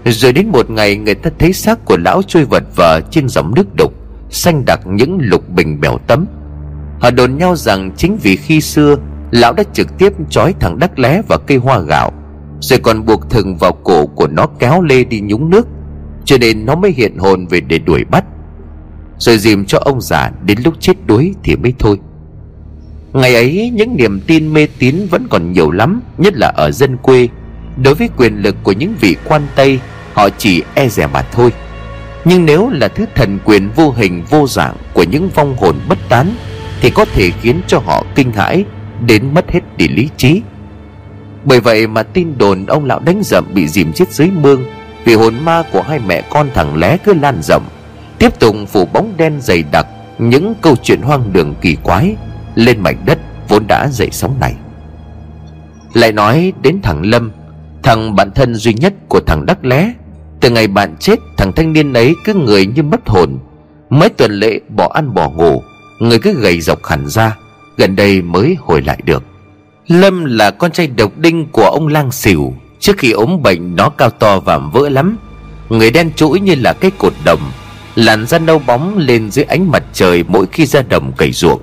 Rồi đến một ngày người ta thấy xác của lão trôi vật vờ trên dòng nước đục, Xanh đặc những lục bình bèo tấm. Họ đồn nhau rằng chính vì khi xưa, Lão đã trực tiếp trói thằng đắc lé vào cây hoa gạo, rồi còn buộc thừng vào cổ của nó kéo lê đi nhúng nước. Cho nên nó mới hiện hồn về để đuổi bắt. Rồi dìm cho ông già đến lúc chết đuối thì mới thôi. Ngày ấy, những niềm tin mê tín vẫn còn nhiều lắm, Nhất là ở dân quê. Đối với quyền lực của những vị quan Tây, Họ chỉ e dè mà thôi. Nhưng nếu là thứ thần quyền vô hình, vô dạng Của những vong hồn bất tán, Thì có thể khiến cho họ kinh hãi, Đến mất hết đi lý trí. Bởi vậy mà tin đồn ông lão đánh dậm bị dìm chết dưới mương vì hồn ma của hai mẹ con thằng lé cứ lan rộng. Tiếp tục phủ bóng đen dày đặc Những câu chuyện hoang đường kỳ quái Lên mảnh đất vốn đã dậy sóng này. Lại nói đến thằng Lâm, Thằng bạn thân duy nhất của thằng Đắc Lé. Từ ngày bạn chết, Thằng thanh niên ấy cứ người như mất hồn. Mấy tuần lễ bỏ ăn bỏ ngủ, Người cứ gầy dọc hẳn ra, Gần đây mới hồi lại được. Lâm là con trai độc đinh của ông lang xỉu Trước khi ốm bệnh nó cao to và vỡ lắm, Người đen chuỗi như là cái cột đồng, Làn da nâu bóng lên dưới ánh mặt trời mỗi khi ra đồng cày ruộng.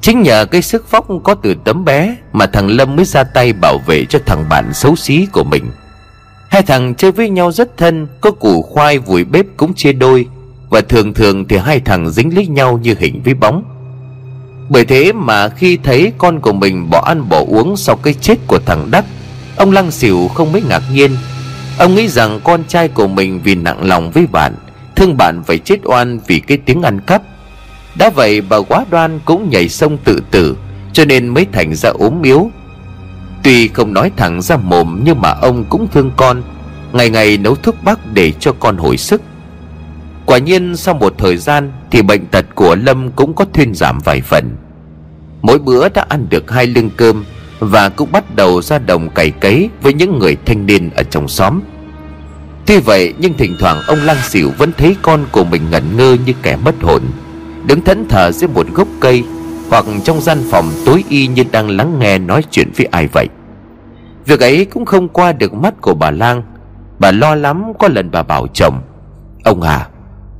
Chính nhờ cái sức phóc có từ tấm bé Mà thằng Lâm mới ra tay bảo vệ cho thằng bạn xấu xí của mình. Hai thằng chơi với nhau rất thân, Có củ khoai vùi bếp cũng chia đôi, Và thường thường thì hai thằng dính lấy nhau như hình với bóng. Bởi thế mà khi thấy con của mình bỏ ăn bỏ uống sau cái chết của thằng Đắc Ông Lăng xỉu không mấy ngạc nhiên. Ông nghĩ rằng con trai của mình vì nặng lòng với bạn, Thương bạn phải chết oan vì cái tiếng ăn cắp. Đã vậy bà quá đoan cũng nhảy sông tự tử, cho nên mới thành ra ốm yếu. Tuy không nói thẳng ra mồm nhưng mà ông cũng thương con, ngày ngày nấu thuốc bắc để cho con hồi sức. Quả nhiên sau một thời gian thì bệnh tật của lâm cũng có thuyên giảm vài phần. Mỗi bữa đã ăn được hai lưng cơm và cũng bắt đầu ra đồng cày cấy với những người thanh niên ở trong xóm. Tuy vậy, nhưng thỉnh thoảng ông lang xỉu vẫn thấy con của mình ngẩn ngơ như kẻ mất hồn, đứng thẫn thờ dưới một gốc cây hoặc trong gian phòng tối y như đang lắng nghe nói chuyện với ai vậy. Việc ấy cũng không qua được mắt của bà lang. Bà lo lắm có lần bà bảo chồng, ông à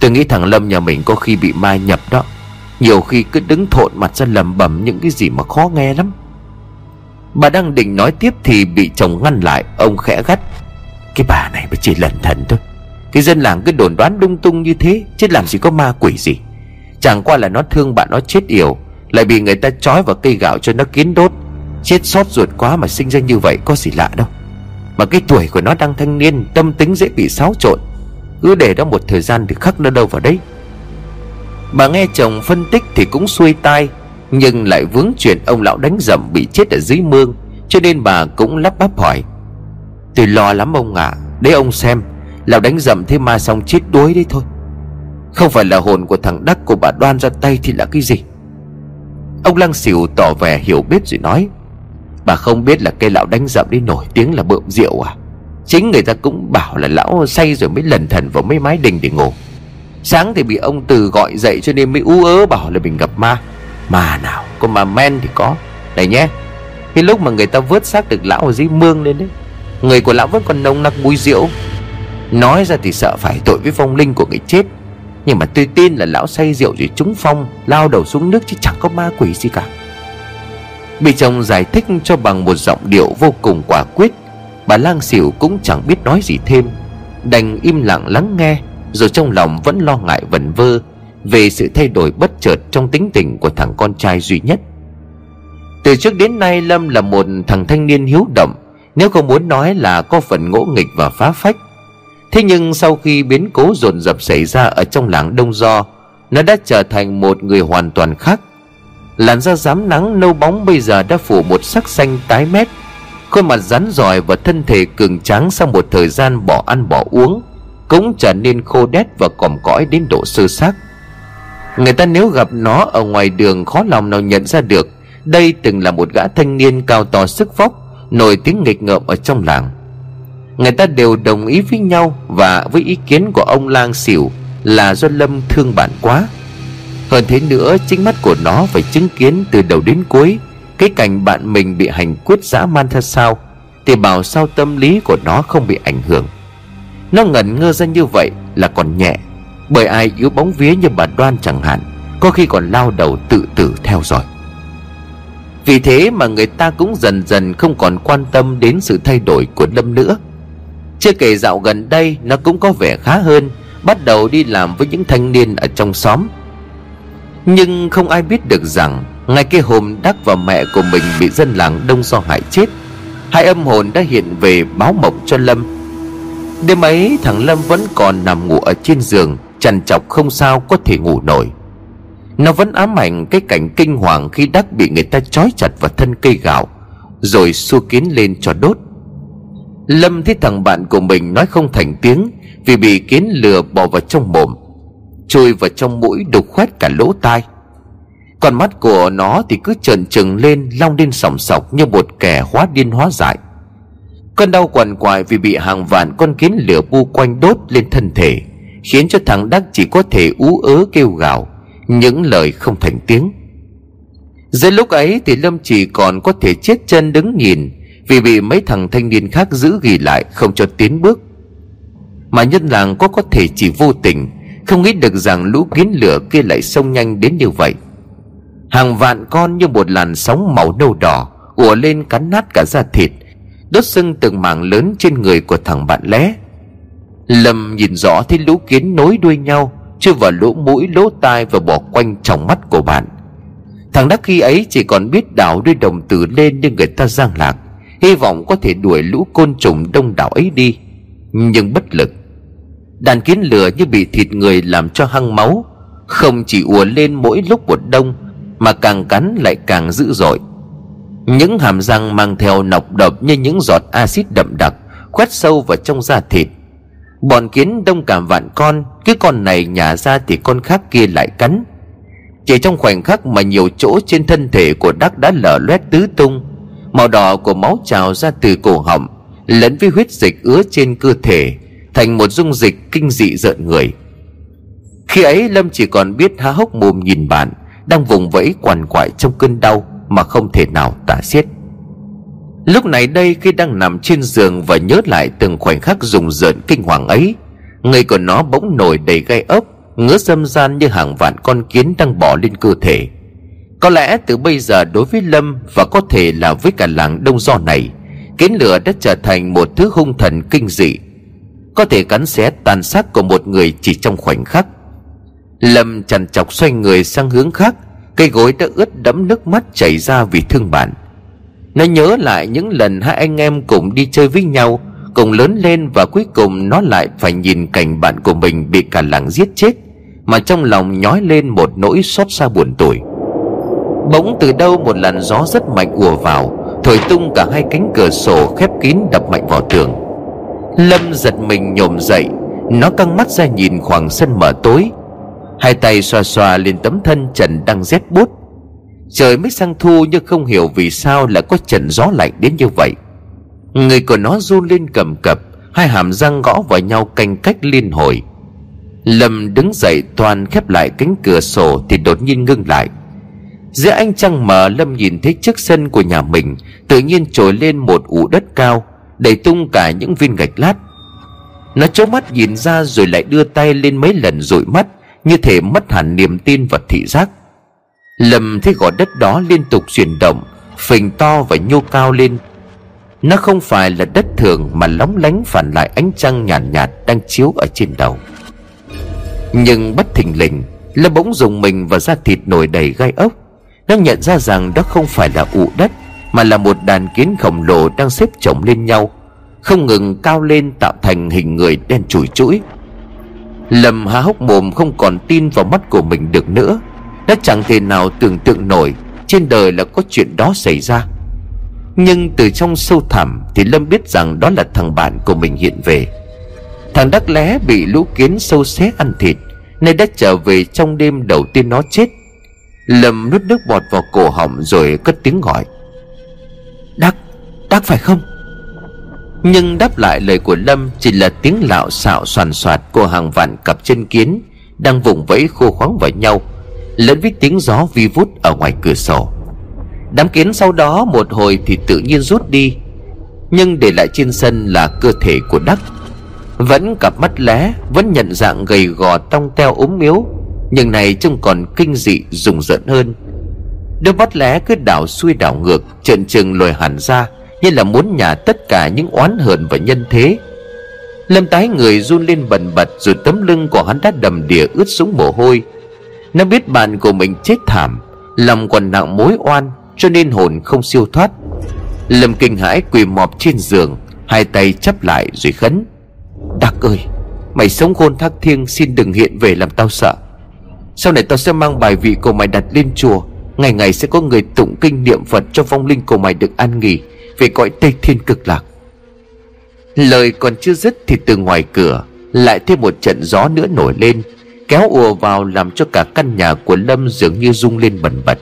tôi nghĩ thằng lâm nhà mình có khi bị ma nhập đó. Nhiều khi cứ đứng thộn mặt ra lầm bầm những cái gì mà khó nghe lắm. Bà đang định nói tiếp thì bị chồng ngăn lại, Ông khẽ gắt. Cái bà này mới chỉ lẩn thần thôi. Cái dân làng cứ đồn đoán lung tung như thế, Chứ làm gì có ma quỷ gì. Chẳng qua là nó thương bạn, nó chết yểu, Lại bị người ta trói vào cây gạo cho nó kiến đốt. Chết sót ruột quá mà sinh ra như vậy Có gì lạ đâu. Mà cái tuổi của nó đang thanh niên, Tâm tính dễ bị xáo trộn. Cứ để đó một thời gian thì khắc nó đâu vào đấy. Bà nghe chồng phân tích thì cũng xuôi tai. Nhưng lại vướng chuyện ông lão đánh dầm bị chết ở dưới mương, Cho nên bà cũng lắp bắp hỏi. Tôi lo lắm ông ạ à. Để ông xem, Lão đánh dầm thế mà xong chết đuối đấy thôi. Không phải là hồn của thằng Đắc của bà đoan ra tay thì là cái gì? Ông Lăng xỉu tỏ vẻ hiểu biết rồi nói, Bà không biết là cây lão đánh dậm đi nổi tiếng là bợm rượu à? Chính người ta cũng bảo là lão say rồi mới lần thần vào mấy mái đình để ngủ. Sáng thì bị ông Từ gọi dậy cho nên mới ú ớ bảo là mình gặp ma mà nào, có mà men thì có. Này nhé, Cái lúc mà người ta vớt xác được lão ở dưới mương lên đấy, Người của lão vẫn còn nồng nặc mùi rượu. Nói ra thì sợ phải tội với phong linh của người chết. Nhưng mà tôi tin là lão say rượu rồi trúng phong, Lao đầu xuống nước chứ chẳng có ma quỷ gì cả. Bị chồng giải thích cho bằng một giọng điệu vô cùng quả quyết, Bà lang xỉu cũng chẳng biết nói gì thêm. Đành im lặng lắng nghe, Rồi trong lòng vẫn lo ngại vẩn vơ. Về sự thay đổi bất chợt trong tính tình của thằng con trai duy nhất. Từ trước đến nay, Lâm là một thằng thanh niên hiếu động, Nếu không muốn nói là có phần ngỗ nghịch và phá phách. Thế nhưng sau khi biến cố dồn dập xảy ra ở trong làng Đông Do, Nó đã trở thành một người hoàn toàn khác. Làn da rám nắng nâu bóng bây giờ đã phủ một sắc xanh tái mét, Khuôn mặt rắn giỏi và thân thể cường tráng sau một thời gian bỏ ăn bỏ uống Cũng trở nên khô đét và còm cõi đến độ sơ xác. Người ta nếu gặp nó ở ngoài đường khó lòng nào nhận ra được. Đây từng là một gã thanh niên cao to sức vóc Nổi tiếng nghịch ngợm ở trong làng. Người ta đều đồng ý với nhau Và với ý kiến của ông lang xỉu Là do Lâm thương bạn quá. Hơn thế nữa, chính mắt của nó phải chứng kiến từ đầu đến cuối Cái cảnh bạn mình bị hành quyết dã man ra sao, Thì bảo sao tâm lý của nó không bị ảnh hưởng. Nó ngẩn ngơ ra như vậy là còn nhẹ. Bởi ai yếu bóng vía như bà Đoan chẳng hạn, Có khi còn lao đầu tự tử theo dõi. Vì thế mà người ta cũng dần dần không còn quan tâm đến sự thay đổi của Lâm nữa. Chưa kể dạo gần đây, nó cũng có vẻ khá hơn, Bắt đầu đi làm với những thanh niên ở trong xóm. Nhưng không ai biết được rằng Ngay cái hôm Đắc và mẹ của mình bị dân làng đông do hại chết, Hai âm hồn đã hiện về báo mộng cho Lâm. Đêm ấy, thằng Lâm vẫn còn nằm ngủ ở trên giường Chằn chọc không sao có thể ngủ nổi. Nó vẫn ám ảnh cái cảnh kinh hoàng khi Đắc bị người ta trói chặt vào thân cây gạo, Rồi xua kiến lên cho đốt. Lâm thấy thằng bạn của mình nói không thành tiếng Vì bị kiến lừa bò vào trong mồm, Chui vào trong mũi đục khoét cả lỗ tai. Còn mắt của nó thì cứ trợn trừng lên, Long lên sòng sọc như một kẻ hóa điên hóa dại. Cơn đau quằn quại vì bị hàng vạn con kiến lửa bu quanh đốt lên thân thể. Khiến cho thằng Đắc chỉ có thể ú ớ kêu gào, Những lời không thành tiếng. Dưới lúc ấy thì Lâm chỉ còn có thể chết chân đứng nhìn, vì bị mấy thằng thanh niên khác giữ ghi lại không cho tiến bước. Mà nhân làng có có thể chỉ vô tình, không nghĩ được rằng lũ kiến lửa kia lại xông nhanh đến như vậy. Hàng vạn con như một làn sóng màu nâu đỏ, ùa lên cắn nát cả da thịt, đốt sưng từng mảng lớn trên người của thằng bạn lé lâm nhìn rõ thấy lũ kiến nối đuôi nhau chui vào lỗ mũi, lỗ tai và bỏ quanh trong mắt của bạn. Thằng đắc khi ấy chỉ còn biết đảo đuôi đồng tử lên như người ta giang lạc, hy vọng có thể đuổi lũ côn trùng đông đảo ấy đi. Nhưng bất lực, đàn kiến lửa như bị thịt người làm cho hăng máu, Không chỉ ùa lên mỗi lúc một đông, Mà càng cắn lại càng dữ dội. Những hàm răng mang theo nọc độc như những giọt axit đậm đặc quét sâu vào trong da thịt Bọn kiến đông cả vạn con, Cái con này nhả ra thì con khác kia lại cắn. Chỉ trong khoảnh khắc mà nhiều chỗ trên thân thể của đắc đã lở loét tứ tung, Màu đỏ của máu trào ra từ cổ họng, Lẫn với huyết dịch ứa trên cơ thể, Thành một dung dịch kinh dị rợn người. Khi ấy, Lâm chỉ còn biết há hốc mồm nhìn bạn, Đang vùng vẫy quằn quại trong cơn đau Mà không thể nào tả xiết. Lúc này đây khi đang nằm trên giường Và nhớ lại từng khoảnh khắc rùng rợn kinh hoàng ấy, Người của nó bỗng nổi đầy gai ốc, Ngứa dâm gian như hàng vạn con kiến đang bỏ lên cơ thể. Có lẽ từ bây giờ đối với Lâm Và có thể là với cả làng đông do này, Kiến lửa đã trở thành một thứ hung thần kinh dị, Có thể cắn xé tàn xác của một người chỉ trong khoảnh khắc. Lâm chằn chọc xoay người sang hướng khác, Cây gối đã ướt đẫm nước mắt chảy ra vì thương bạn nó nhớ lại những lần hai anh em cùng đi chơi với nhau, Cùng lớn lên và cuối cùng nó lại phải nhìn cảnh bạn của mình bị cả làng giết chết, Mà trong lòng nhói lên một nỗi xót xa buồn tủi. Bỗng từ đâu một làn gió rất mạnh ùa vào, Thổi tung cả hai cánh cửa sổ khép kín đập mạnh vào tường. Lâm giật mình nhổm dậy, Nó căng mắt ra nhìn khoảng sân mở tối. Hai tay xoa xoa lên tấm thân trần đang rét bút. Trời mới sang thu nhưng không hiểu vì sao lại có trận gió lạnh đến như vậy. Người của nó run lên cầm cập, Hai hàm răng gõ vào nhau canh cách liên hồi. Lâm đứng dậy toàn khép lại cánh cửa sổ Thì đột nhiên ngưng lại. Giữa anh trăng mờ, Lâm nhìn thấy trước sân của nhà mình, Tự nhiên trồi lên một ụ đất cao, Đầy tung cả những viên gạch lát. Nó chố mắt nhìn ra rồi lại đưa tay lên mấy lần dụi mắt, Như thể mất hẳn niềm tin và thị giác. Lâm thấy gò đất đó liên tục chuyển động Phình to và nhô cao lên. Nó không phải là đất thường Mà lóng lánh phản lại ánh trăng nhàn nhạt, nhạt Đang chiếu ở trên đầu. Nhưng bất thình lình Lâm bỗng dùng mình và da thịt nổi đầy gai ốc. Nó nhận ra rằng đó không phải là ụ đất Mà là một đàn kiến khổng lồ đang xếp chồng lên nhau Không ngừng cao lên tạo thành hình người đen chùi chuỗi Lâm há hốc mồm không còn tin vào mắt của mình được nữa nó chẳng thể nào tưởng tượng nổi Trên đời là có chuyện đó xảy ra. Nhưng từ trong sâu thẳm Thì Lâm biết rằng đó là thằng bạn của mình hiện về. Thằng đắc lé bị lũ kiến sâu xé ăn thịt Nên đã trở về trong đêm đầu tiên nó chết. Lâm nuốt nước bọt vào cổ họng rồi cất tiếng gọi. Đắc, Đắc phải không? Nhưng đáp lại lời của Lâm chỉ là tiếng lạo xạo soàn soạt của hàng vạn cặp chân kiến Đang vùng vẫy khô khoáng vào nhau lẫn với tiếng gió vi vút ở ngoài cửa sổ. Đám kiến sau đó một hồi thì tự nhiên rút đi, nhưng để lại trên sân là cơ thể của đắc. Vẫn cặp mắt lé, vẫn nhận dạng gầy gò tong teo ốm miếu, nhưng này trông còn kinh dị, rùng rợn hơn. Đôi mắt lé cứ đảo xuôi đảo ngược, trợn trừng lồi hẳn ra, như là muốn nhả tất cả những oán hờn và nhân thế. Lâm tái người run lên bần bật, rồi tấm lưng của hắn đã đầm đìa ướt sũng mồ hôi nó biết bạn của mình chết thảm Lòng còn nặng mối oan, Cho nên hồn không siêu thoát. Lâm kinh hãi quỳ mọp trên giường, Hai tay chấp lại rồi khấn Đặc ơi, Mày sống khôn thác thiêng, xin đừng hiện về làm tao sợ. Sau này tao sẽ mang bài vị của mày đặt lên chùa, Ngày ngày sẽ có người tụng kinh niệm Phật Cho vong linh của mày được an nghỉ Về cõi Tây Thiên cực lạc. Lời còn chưa dứt thì từ ngoài cửa, Lại thêm một trận gió nữa nổi lên kéo ùa vào làm cho cả căn nhà của lâm dường như rung lên bần bật.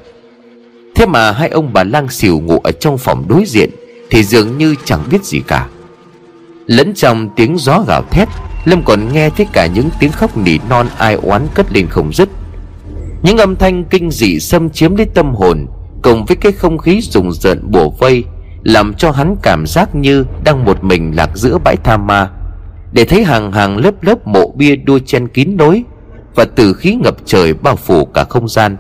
Thế mà hai ông bà lang xỉu ngủ ở trong phòng đối diện thì dường như chẳng biết gì cả. Lẫn trong tiếng gió gào thét, lâm còn nghe thấy cả những tiếng khóc nỉ non ai oán cất lên không dứt. Những âm thanh kinh dị xâm chiếm lấy tâm hồn, cùng với cái không khí rùng rợn bùa vây, làm cho hắn cảm giác như đang một mình lạc giữa bãi tha ma. Để thấy hàng hàng lớp lớp mộ bia đua chen kín nối và tử khí ngập trời bao phủ cả không gian.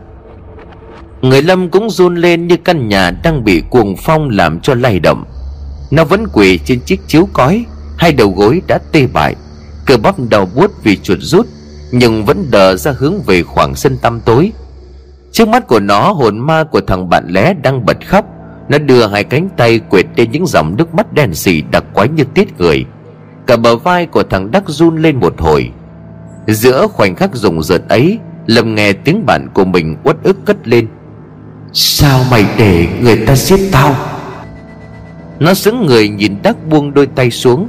Người lâm cũng run lên như căn nhà đang bị cuồng phong làm cho lay động. Nó vẫn quỳ trên chiếc chiếu cói, hai đầu gối đã tê bại, cơ bắp đau buốt vì chuột rút, nhưng vẫn đờ ra hướng về khoảng sân tăm tối. Trước mắt của nó, hồn ma của thằng bạn lé đang bật khóc. Nó đưa hai cánh tay quệt lên những dòng nước mắt đen sì đặc quái như tiết người. Cả bờ vai của thằng đắc run lên một hồi giữa khoảnh khắc rùng rợn ấy, Lâm nghe tiếng bạn của mình uất ức cất lên. Sao mày để người ta giết tao? Nó sững người nhìn Đắc buông đôi tay xuống.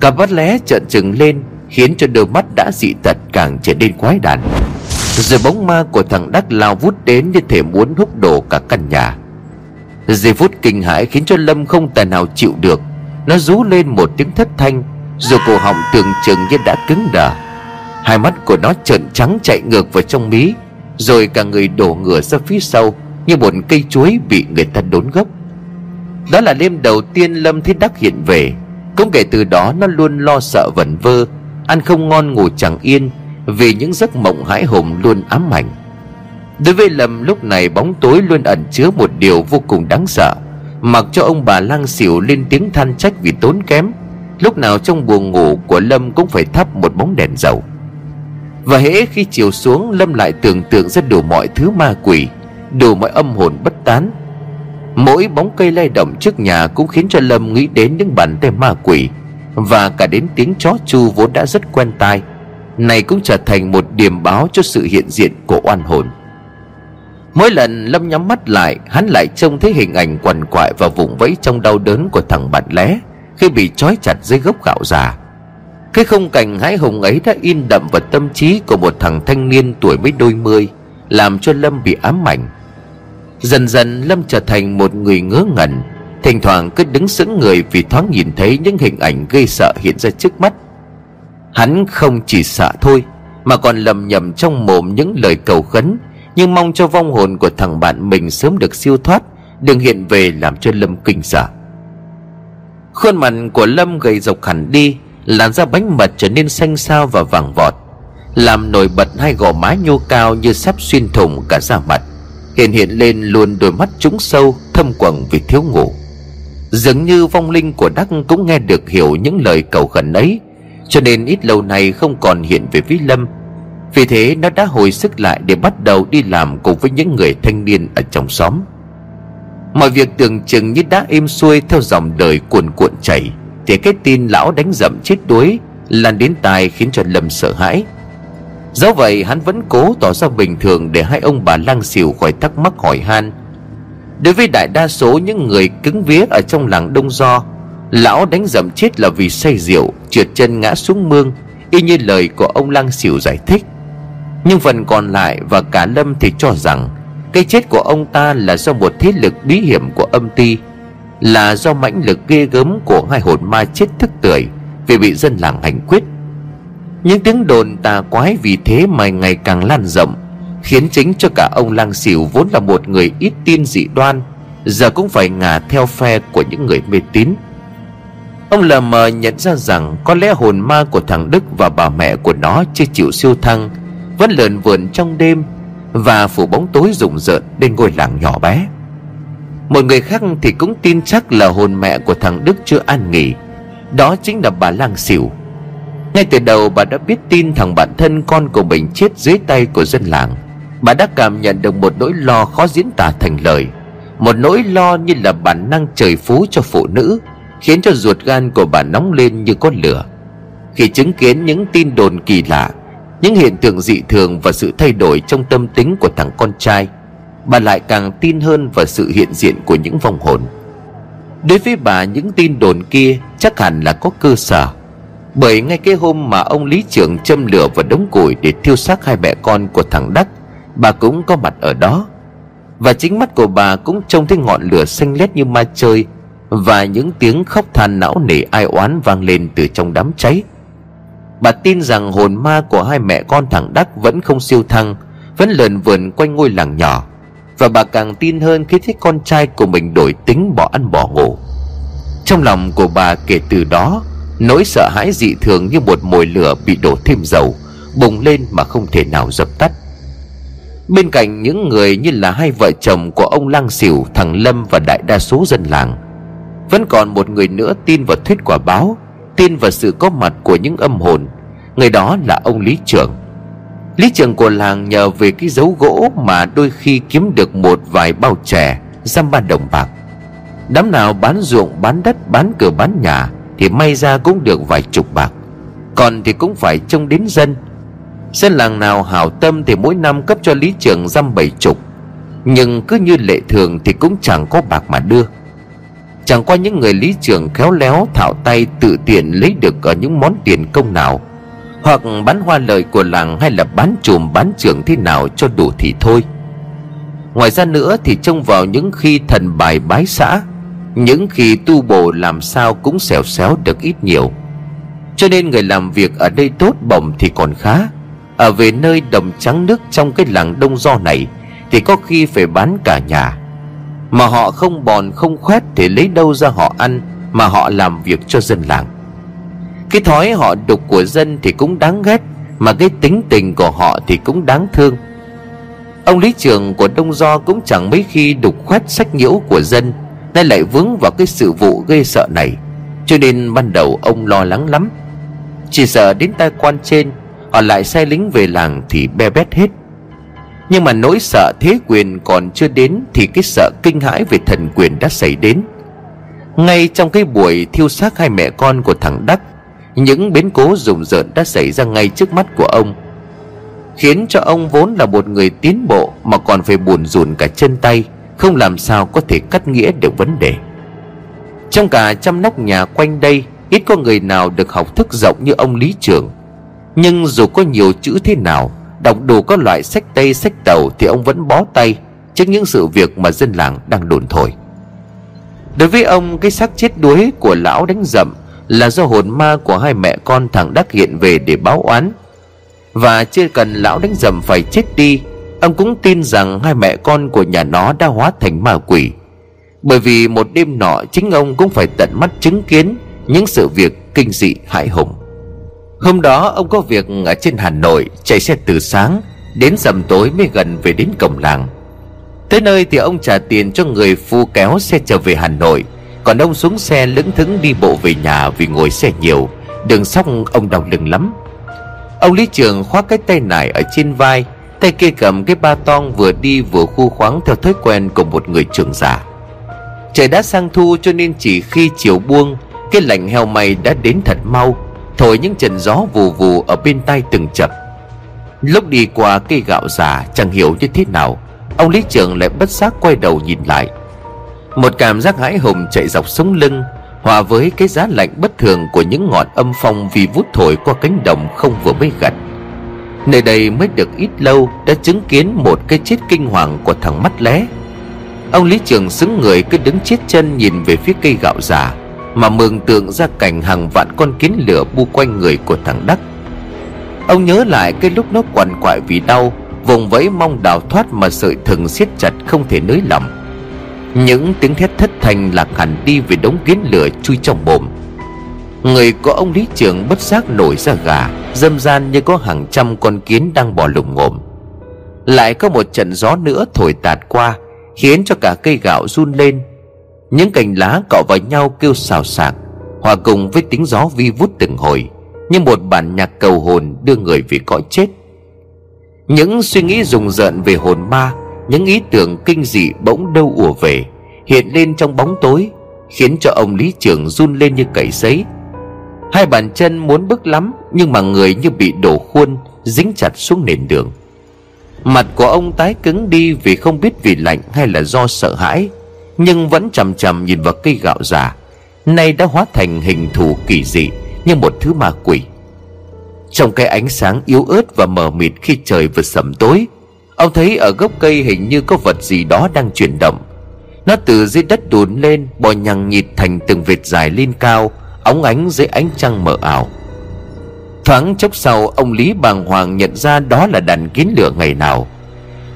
Cả bắt lé trợn trừng lên, Khiến cho đôi mắt đã dị tật càng trở nên quái đản. Rồi bóng ma của thằng Đắc lao vút đến Như thể muốn hút đổ cả căn nhà. Giây phút kinh hãi khiến cho Lâm không tài nào chịu được. Nó rú lên một tiếng thất thanh, Rồi cổ họng tưởng chừng như đã cứng đờ. Hai mắt của nó trợn trắng chạy ngược vào trong mí, Rồi cả người đổ ngửa ra phía sau Như một cây chuối bị người ta đốn gốc. Đó là đêm đầu tiên Lâm thấy Đắc hiện về. Cũng kể từ đó, nó luôn lo sợ vẩn vơ, Ăn không ngon ngủ chẳng yên Vì những giấc mộng hãi hùng luôn ám ảnh. Đối với Lâm, lúc này bóng tối luôn ẩn chứa một điều vô cùng đáng sợ. Mặc cho ông bà lang xỉu lên tiếng than trách vì tốn kém, Lúc nào trong buồng ngủ của Lâm cũng phải thắp một bóng đèn dầu. Và hễ khi chiều xuống, Lâm lại tưởng tượng ra đủ mọi thứ ma quỷ, Đủ mọi âm hồn bất tán. Mỗi bóng cây lay động trước nhà cũng khiến cho Lâm nghĩ đến những bàn tay ma quỷ Và cả đến tiếng chó chu vốn đã rất quen tai. Này cũng trở thành một điểm báo cho sự hiện diện của oan hồn. Mỗi lần Lâm nhắm mắt lại, Hắn lại trông thấy hình ảnh quằn quại và vùng vẫy trong đau đớn của thằng bạn lé Khi bị trói chặt dưới gốc gạo già. Cái không cảnh hãi hùng ấy đã in đậm vào tâm trí của một thằng thanh niên tuổi mới đôi mươi, Làm cho Lâm bị ám ảnh. Dần dần, Lâm trở thành một người ngớ ngẩn, Thỉnh thoảng cứ đứng sững người vì thoáng nhìn thấy những hình ảnh gây sợ hiện ra trước mắt. Hắn không chỉ sợ thôi, Mà còn lầm nhầm trong mồm những lời cầu khấn, nhưng mong cho vong hồn của thằng bạn mình sớm được siêu thoát, đừng hiện về làm cho lâm kinh sợ. Khuôn mặt của lâm gầy dọc hẳn đi làn da bánh mật trở nên xanh xao và vàng vọt, làm nổi bật hai gò má nhô cao như sắp xuyên thủng cả da mặt. Hiện hiện lên luôn đôi mắt trũng sâu, thâm quầng vì thiếu ngủ. Dường như vong linh của đắc cũng nghe được hiểu những lời cầu khẩn ấy, cho nên ít lâu nay không còn hiện về với lâm. Vì thế nó đã hồi sức lại để bắt đầu đi làm cùng với những người thanh niên ở trong xóm. Mọi việc tưởng chừng như đã êm xuôi theo dòng đời cuồn cuộn chảy. Thì cái tin lão đánh dậm chết đuối Lan đến tai khiến cho Lâm sợ hãi. Dẫu vậy, hắn vẫn cố tỏ ra bình thường để hai ông bà lang xỉu khỏi thắc mắc hỏi han. Đối với đại đa số những người cứng vía ở trong làng Đông Do, Lão đánh dậm chết là vì say rượu, Trượt chân ngã xuống mương, Y như lời của ông lang xỉu giải thích. Nhưng phần còn lại và cả lâm thì cho rằng, cái chết của ông ta là do một thế lực bí hiểm của âm ty là do mãnh lực ghê gớm của hai hồn ma chết thức tưởi vì bị dân làng hành quyết. Những tiếng đồn tà quái vì thế mà ngày càng lan rộng, khiến chính cho cả ông lang xỉu vốn là một người ít tin dị đoan, giờ cũng phải ngả theo phe của những người mê tín. Ông lờ mờ nhận ra rằng có lẽ hồn ma của thằng đức và bà mẹ của nó chưa chịu siêu thăng, vẫn lượn vườn trong đêm và phủ bóng tối rùng rợn lên ngôi làng nhỏ bé một người khác thì cũng tin chắc là hồn mẹ của thằng đức chưa an nghỉ. Đó chính là bà lang xỉu. Ngay từ đầu bà đã biết tin thằng bạn thân con của mình chết dưới tay của dân làng. Bà đã cảm nhận được một nỗi lo khó diễn tả thành lời. Một nỗi lo như là bản năng trời phú cho phụ nữ, khiến cho ruột gan của bà nóng lên như con lửa. Khi chứng kiến những tin đồn kỳ lạ, những hiện tượng dị thường và sự thay đổi trong tâm tính của thằng con trai bà lại càng tin hơn vào sự hiện diện của những vong hồn. Đối với bà, những tin đồn kia chắc hẳn là có cơ sở, bởi ngay cái hôm mà ông lý trưởng châm lửa và đống củi để thiêu xác hai mẹ con của thằng đắc, bà cũng có mặt ở đó. Và chính mắt của bà cũng trông thấy ngọn lửa xanh lét như ma chơi và những tiếng khóc than não nề ai oán vang lên từ trong đám cháy. Bà tin rằng hồn ma của hai mẹ con thằng Đắc vẫn không siêu thăng, Vẫn lờn vườn quanh ngôi làng nhỏ. Và bà càng tin hơn khi thấy con trai của mình đổi tính bỏ ăn bỏ ngủ. Trong lòng của bà kể từ đó Nỗi sợ hãi dị thường như một mồi lửa bị đổ thêm dầu Bùng lên mà không thể nào dập tắt. Bên cạnh những người như là hai vợ chồng của ông Lang Xỉu, thằng Lâm và đại đa số dân làng Vẫn còn một người nữa tin vào thuyết quả báo tin vào sự có mặt của những âm hồn. Người đó là ông lý trưởng lý trưởng của làng nhờ về cái dấu gỗ mà đôi khi kiếm được một vài bao chè, dăm ba đồng bạc. Đám nào bán ruộng, bán đất, bán cửa, bán nhà thì may ra cũng được vài chục bạc. Còn thì cũng phải trông đến dân. Dân làng nào hảo tâm thì mỗi năm cấp cho lý trường dăm bảy chục. Nhưng cứ như lệ thường thì cũng chẳng có bạc mà đưa. Chẳng qua những người lý trường khéo léo thạo tay tự tiện lấy được ở những món tiền công nào. Hoặc bán hoa lời của làng hay là bán chùm bán trưởng thế nào cho đủ thì thôi. Ngoài ra nữa thì trông vào những khi thần bài bái xã, Những khi tu bổ làm sao cũng xẻo xéo được ít nhiều. Cho nên người làm việc ở đây tốt bổng thì còn khá. Ở về nơi đồng trắng nước trong cái làng đông do này Thì có khi phải bán cả nhà. Mà họ không bòn không khoét thì lấy đâu ra họ ăn Mà họ làm việc cho dân làng. Cái thói họ đục của dân thì cũng đáng ghét, Mà cái tính tình của họ thì cũng đáng thương. Ông lý trường của Đông Do cũng chẳng mấy khi đục khoét sách nhiễu của dân, Nay lại vướng vào cái sự vụ gây sợ này. Cho nên ban đầu ông lo lắng lắm. Chỉ sợ đến tai quan trên, Họ lại sai lính về làng thì be bét hết. Nhưng mà nỗi sợ thế quyền còn chưa đến Thì cái sợ kinh hãi về thần quyền đã xảy đến. Ngay trong cái buổi thiêu xác hai mẹ con của thằng Đắc những biến cố rùng rợn đã xảy ra ngay trước mắt của ông, Khiến cho ông vốn là một người tiến bộ Mà còn phải buồn rùn cả chân tay, Không làm sao có thể cắt nghĩa được vấn đề. Trong cả trăm nóc nhà quanh đây, Ít có người nào được học thức rộng như ông Lý Trường. Nhưng dù có nhiều chữ thế nào, Đọc đủ các loại sách tây, sách tàu Thì ông vẫn bó tay Trước những sự việc mà dân làng đang đồn thổi. Đối với ông, Cái xác chết đuối của lão đánh dậm là do hồn ma của hai mẹ con thằng Đắc hiện về để báo oán. Và chưa cần lão đánh dầm phải chết đi, Ông cũng tin rằng hai mẹ con của nhà nó đã hóa thành ma quỷ. Bởi vì một đêm nọ, chính ông cũng phải tận mắt chứng kiến Những sự việc kinh dị hại hùng. Hôm đó, ông có việc ở trên Hà Nội, Chạy xe từ sáng, Đến dầm tối mới gần về đến cổng làng. Tới nơi thì ông trả tiền cho người phu kéo xe trở về Hà Nội. Còn ông xuống xe lững thững đi bộ về nhà vì ngồi xe nhiều. Đường sóc ông đau lưng lắm. Ông Lý Trường khoác cái tay nải ở trên vai, Tay kia cầm cái ba tong vừa đi vừa khu khoáng theo thói quen của một người trưởng giả. Trời đã sang thu cho nên chỉ khi chiều buông, Cái lạnh heo mây đã đến thật mau, Thổi những trận gió vù vù ở bên tai từng chập. Lúc đi qua cây gạo già chẳng hiểu như thế nào, Ông Lý Trường lại bất giác quay đầu nhìn lại. Một cảm giác hãi hùng chạy dọc sống lưng, Hòa với cái giá lạnh bất thường của những ngọn âm phong vì vút thổi qua cánh đồng không vừa mới gặt. Nơi đây mới được ít lâu đã chứng kiến một cái chết kinh hoàng của thằng mắt lé. Ông Lý Trường xứng người cứ đứng chết chân nhìn về phía cây gạo già, Mà mường tượng ra cảnh hàng vạn con kiến lửa bu quanh người của thằng Đắc. Ông nhớ lại cái lúc nó quằn quại vì đau, Vùng vẫy mong đào thoát mà sợi thừng siết chặt không thể nới lỏng những tiếng thét thất thanh lạc hẳn đi vì đống kiến lửa chui trong mồm. Người của ông lý trưởng bất giác nổi ra gà, Dâm gian như có hàng trăm con kiến đang bò lủng ngồm Lại có một trận gió nữa thổi tạt qua, Khiến cho cả cây gạo run lên. Những cành lá cọ vào nhau kêu xào xạc, Hòa cùng với tiếng gió vi vút từng hồi, Như một bản nhạc cầu hồn đưa người về cõi chết. Những suy nghĩ rùng rợn về hồn ma những ý tưởng kinh dị bỗng đâu ùa về, hiện lên trong bóng tối, khiến cho ông lý trưởng run lên như cầy sấy. Hai bàn chân muốn bước lắm, nhưng mà người như bị đổ khuôn, dính chặt xuống nền đường. Mặt của ông tái cứng đi vì không biết vì lạnh hay là do sợ hãi, nhưng vẫn chằm chằm nhìn vào cây gạo già. Nay đã hóa thành hình thù kỳ dị như một thứ ma quỷ. Trong cái ánh sáng yếu ớt và mờ mịt khi trời vừa sẩm tối Ông thấy ở gốc cây hình như có vật gì đó đang chuyển động. Nó từ dưới đất đùn lên, Bò nhằng nhịt thành từng vệt dài lên cao, Óng ánh dưới ánh trăng mờ ảo. Thoáng chốc sau, Ông Lý bàng hoàng nhận ra đó là đàn kiến lửa ngày nào.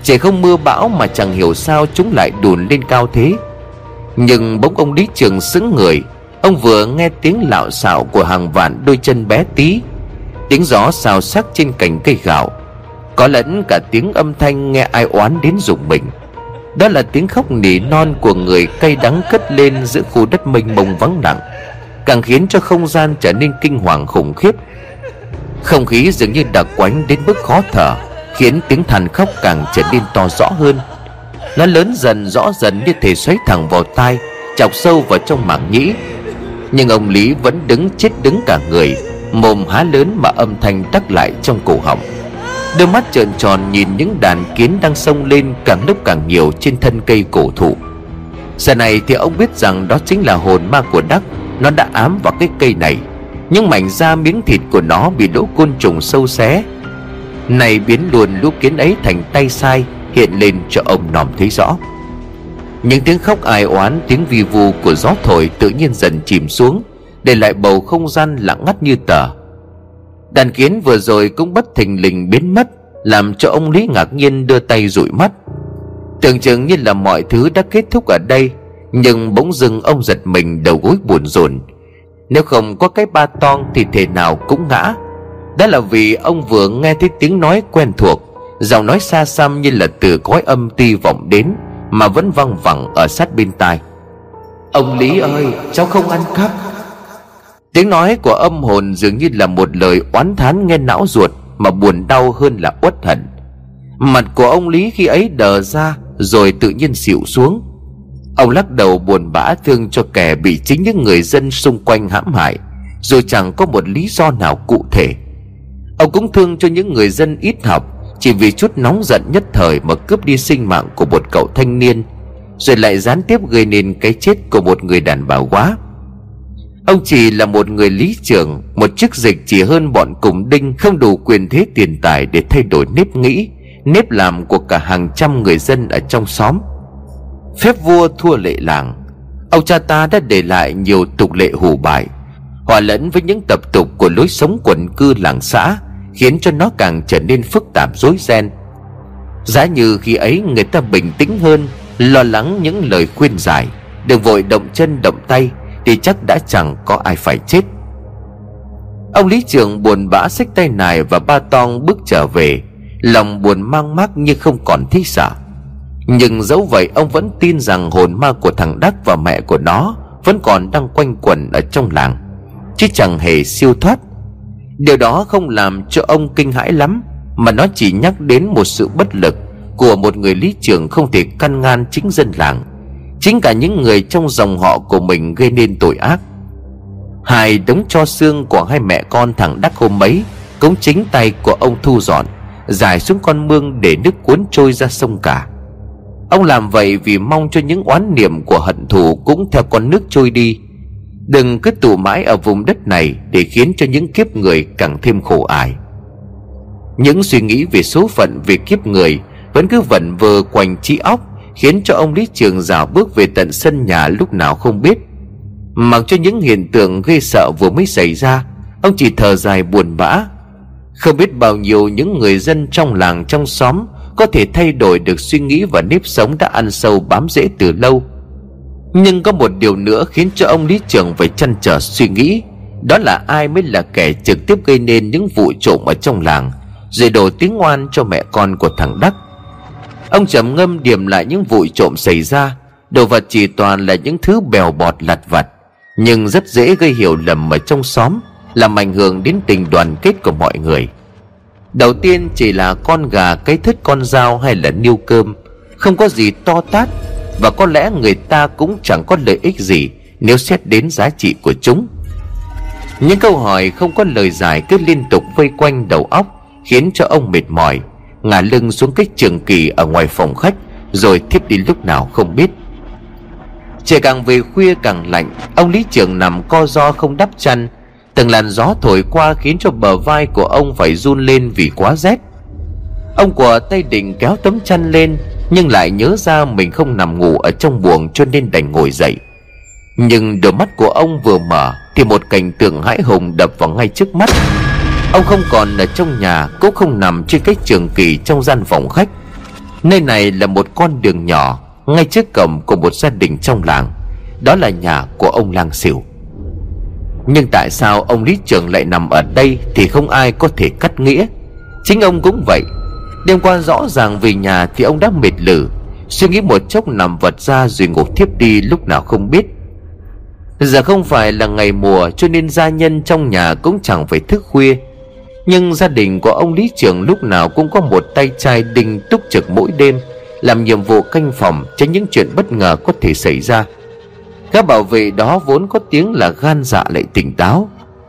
Trời không mưa bão mà chẳng hiểu sao chúng lại đùn lên cao thế. Nhưng bỗng ông Lý Trường sững người. Ông vừa nghe tiếng lạo xạo của hàng vạn đôi chân bé tí. Tiếng gió xào sắc trên cành cây gạo có lẫn cả tiếng âm thanh nghe ai oán đến rùng mình. Đó là tiếng khóc nỉ non của người cay đắng cất lên giữa khu đất mênh mông vắng lặng, càng khiến cho không gian trở nên kinh hoàng khủng khiếp. Không khí dường như đặc quánh đến mức khó thở, khiến tiếng than khóc càng trở nên to rõ hơn. Nó lớn dần, rõ dần như thể xoáy thẳng vào tai, chọc sâu vào trong mảng nhĩ. Nhưng ông lý vẫn đứng chết đứng cả người, mồm há lớn mà âm thanh tắc lại trong cổ họng. Đôi mắt trợn tròn nhìn những đàn kiến đang sông lên càng lúc càng nhiều trên thân cây cổ thụ. Giờ này thì ông biết rằng đó chính là hồn ma của Đắc. Nó đã ám vào cái cây này. Nhưng mảnh da miếng thịt của nó bị lỗ côn trùng sâu xé. Này biến luôn lũ kiến ấy thành tay sai, Hiện lên cho ông nòm thấy rõ. Những tiếng khóc ai oán, Tiếng vi vu của gió thổi tự nhiên dần chìm xuống, Để lại bầu không gian lặng ngắt như tờ. Đàn kiến vừa rồi cũng bất thình lình biến mất, Làm cho ông Lý ngạc nhiên đưa tay dụi mắt. Tưởng chừng như là mọi thứ đã kết thúc ở đây, Nhưng bỗng dưng ông giật mình đầu gối buồn rộn. Nếu không có cái ba toan thì thể nào cũng ngã. Đó là vì ông vừa nghe thấy tiếng nói quen thuộc, Giọng nói xa xăm như là từ cõi âm ti vọng đến, Mà vẫn văng vẳng ở sát bên tai. Ông Lý ơi, cháu không ăn cắp. Tiếng nói của âm hồn dường như là một lời oán thán nghe não ruột Mà buồn đau hơn là uất hận. Mặt của ông Lý khi ấy đờ ra Rồi tự nhiên xịu xuống. Ông lắc đầu buồn bã thương cho kẻ bị chính những người dân xung quanh hãm hại, Rồi chẳng có một lý do nào cụ thể. Ông cũng thương cho những người dân ít học, Chỉ vì chút nóng giận nhất thời mà cướp đi sinh mạng của một cậu thanh niên, Rồi lại gián tiếp gây nên cái chết của một người đàn bà quá. Ông chỉ là một người lý trưởng, Một chức dịch chỉ hơn bọn cùng đinh, Không đủ quyền thế tiền tài để thay đổi nếp nghĩ, Nếp làm của cả hàng trăm người dân ở trong xóm. Phép vua thua lệ làng. Ông cha ta đã để lại nhiều tục lệ hủ bại, Hòa lẫn với những tập tục của lối sống quần cư làng xã, Khiến cho nó càng trở nên phức tạp rối ren. Giá như khi ấy người ta bình tĩnh hơn, Lo lắng những lời khuyên giải Đừng vội động chân động tay thì chắc đã chẳng có ai phải chết. Ông lý trưởng buồn bã xách tay nài và ba tong bước trở về, Lòng buồn mang mác như không còn thích sợ. Nhưng dẫu vậy, ông vẫn tin rằng hồn ma của thằng Đắc và mẹ của nó Vẫn còn đang quanh quẩn ở trong làng, Chứ chẳng hề siêu thoát. Điều đó không làm cho ông kinh hãi lắm, Mà nó chỉ nhắc đến một sự bất lực Của một người lý trưởng không thể căn ngăn chính dân làng. Chính cả những người trong dòng họ của mình gây nên tội ác. Hai đống cho xương của hai mẹ con thằng Đắc hôm ấy Cũng chính tay của ông thu dọn Dài xuống con mương để nước cuốn trôi ra sông cả. Ông làm vậy vì mong cho những oán niệm của hận thù Cũng theo con nước trôi đi. Đừng cứ tụ mãi ở vùng đất này Để khiến cho những kiếp người càng thêm khổ ải Những suy nghĩ về số phận về kiếp người Vẫn cứ vẩn vơ quanh trí óc khiến cho ông lý trường rảo bước về tận sân nhà lúc nào không biết. Mặc cho những hiện tượng ghê sợ vừa mới xảy ra, ông chỉ thở dài buồn bã. Không biết bao nhiêu những người dân trong làng, trong xóm có thể thay đổi được suy nghĩ và nếp sống đã ăn sâu bám rễ từ lâu. Nhưng có một điều nữa khiến cho ông lý trường phải chăn trở suy nghĩ, đó là ai mới là kẻ trực tiếp gây nên những vụ trộm ở trong làng, rồi đổ tiếng oan cho mẹ con của thằng đắc. Ông trầm ngâm điểm lại những vụ trộm xảy ra. Đồ vật chỉ toàn là những thứ bèo bọt lặt vặt, Nhưng rất dễ gây hiểu lầm ở trong xóm, Làm ảnh hưởng đến tình đoàn kết của mọi người. Đầu tiên chỉ là con gà cái thất con dao hay là niêu cơm, Không có gì to tát, Và có lẽ người ta cũng chẳng có lợi ích gì Nếu xét đến giá trị của chúng. Những câu hỏi không có lời giải cứ liên tục vây quanh đầu óc, Khiến cho ông mệt mỏi ngả lưng xuống cái trường kỳ ở ngoài phòng khách, rồi thiếp đi lúc nào không biết. Trời càng về khuya càng lạnh, ông lý trường nằm co do không đắp chăn. Từng làn gió thổi qua khiến cho bờ vai của ông phải run lên vì quá rét. Ông của tay định kéo tấm chăn lên, nhưng lại nhớ ra mình không nằm ngủ ở trong buồng cho nên đành ngồi dậy. Nhưng đôi mắt của ông vừa mở thì một cảnh tượng hãi hùng đập vào ngay trước mắt. Ông không còn ở trong nhà, Cũng không nằm trên cái trường kỳ trong gian phòng khách. Nơi này là một con đường nhỏ, Ngay trước cổng của một gia đình trong làng. Đó là nhà của ông lang xỉu Nhưng tại sao ông lý trường lại nằm ở đây Thì không ai có thể cắt nghĩa? Chính ông cũng vậy. Đêm qua rõ ràng về nhà thì ông đã mệt lử. Suy nghĩ một chốc nằm vật ra rồi ngủ thiếp đi, lúc nào không biết. Giờ không phải là ngày mùa cho nên gia nhân trong nhà cũng chẳng phải thức khuya nhưng gia đình của ông lý trưởng lúc nào cũng có một tay trai đinh túc trực mỗi đêm, làm nhiệm vụ canh phòng tránh những chuyện bất ngờ có thể xảy ra. Các bảo vệ đó vốn có tiếng là gan dạ lại tỉnh táo.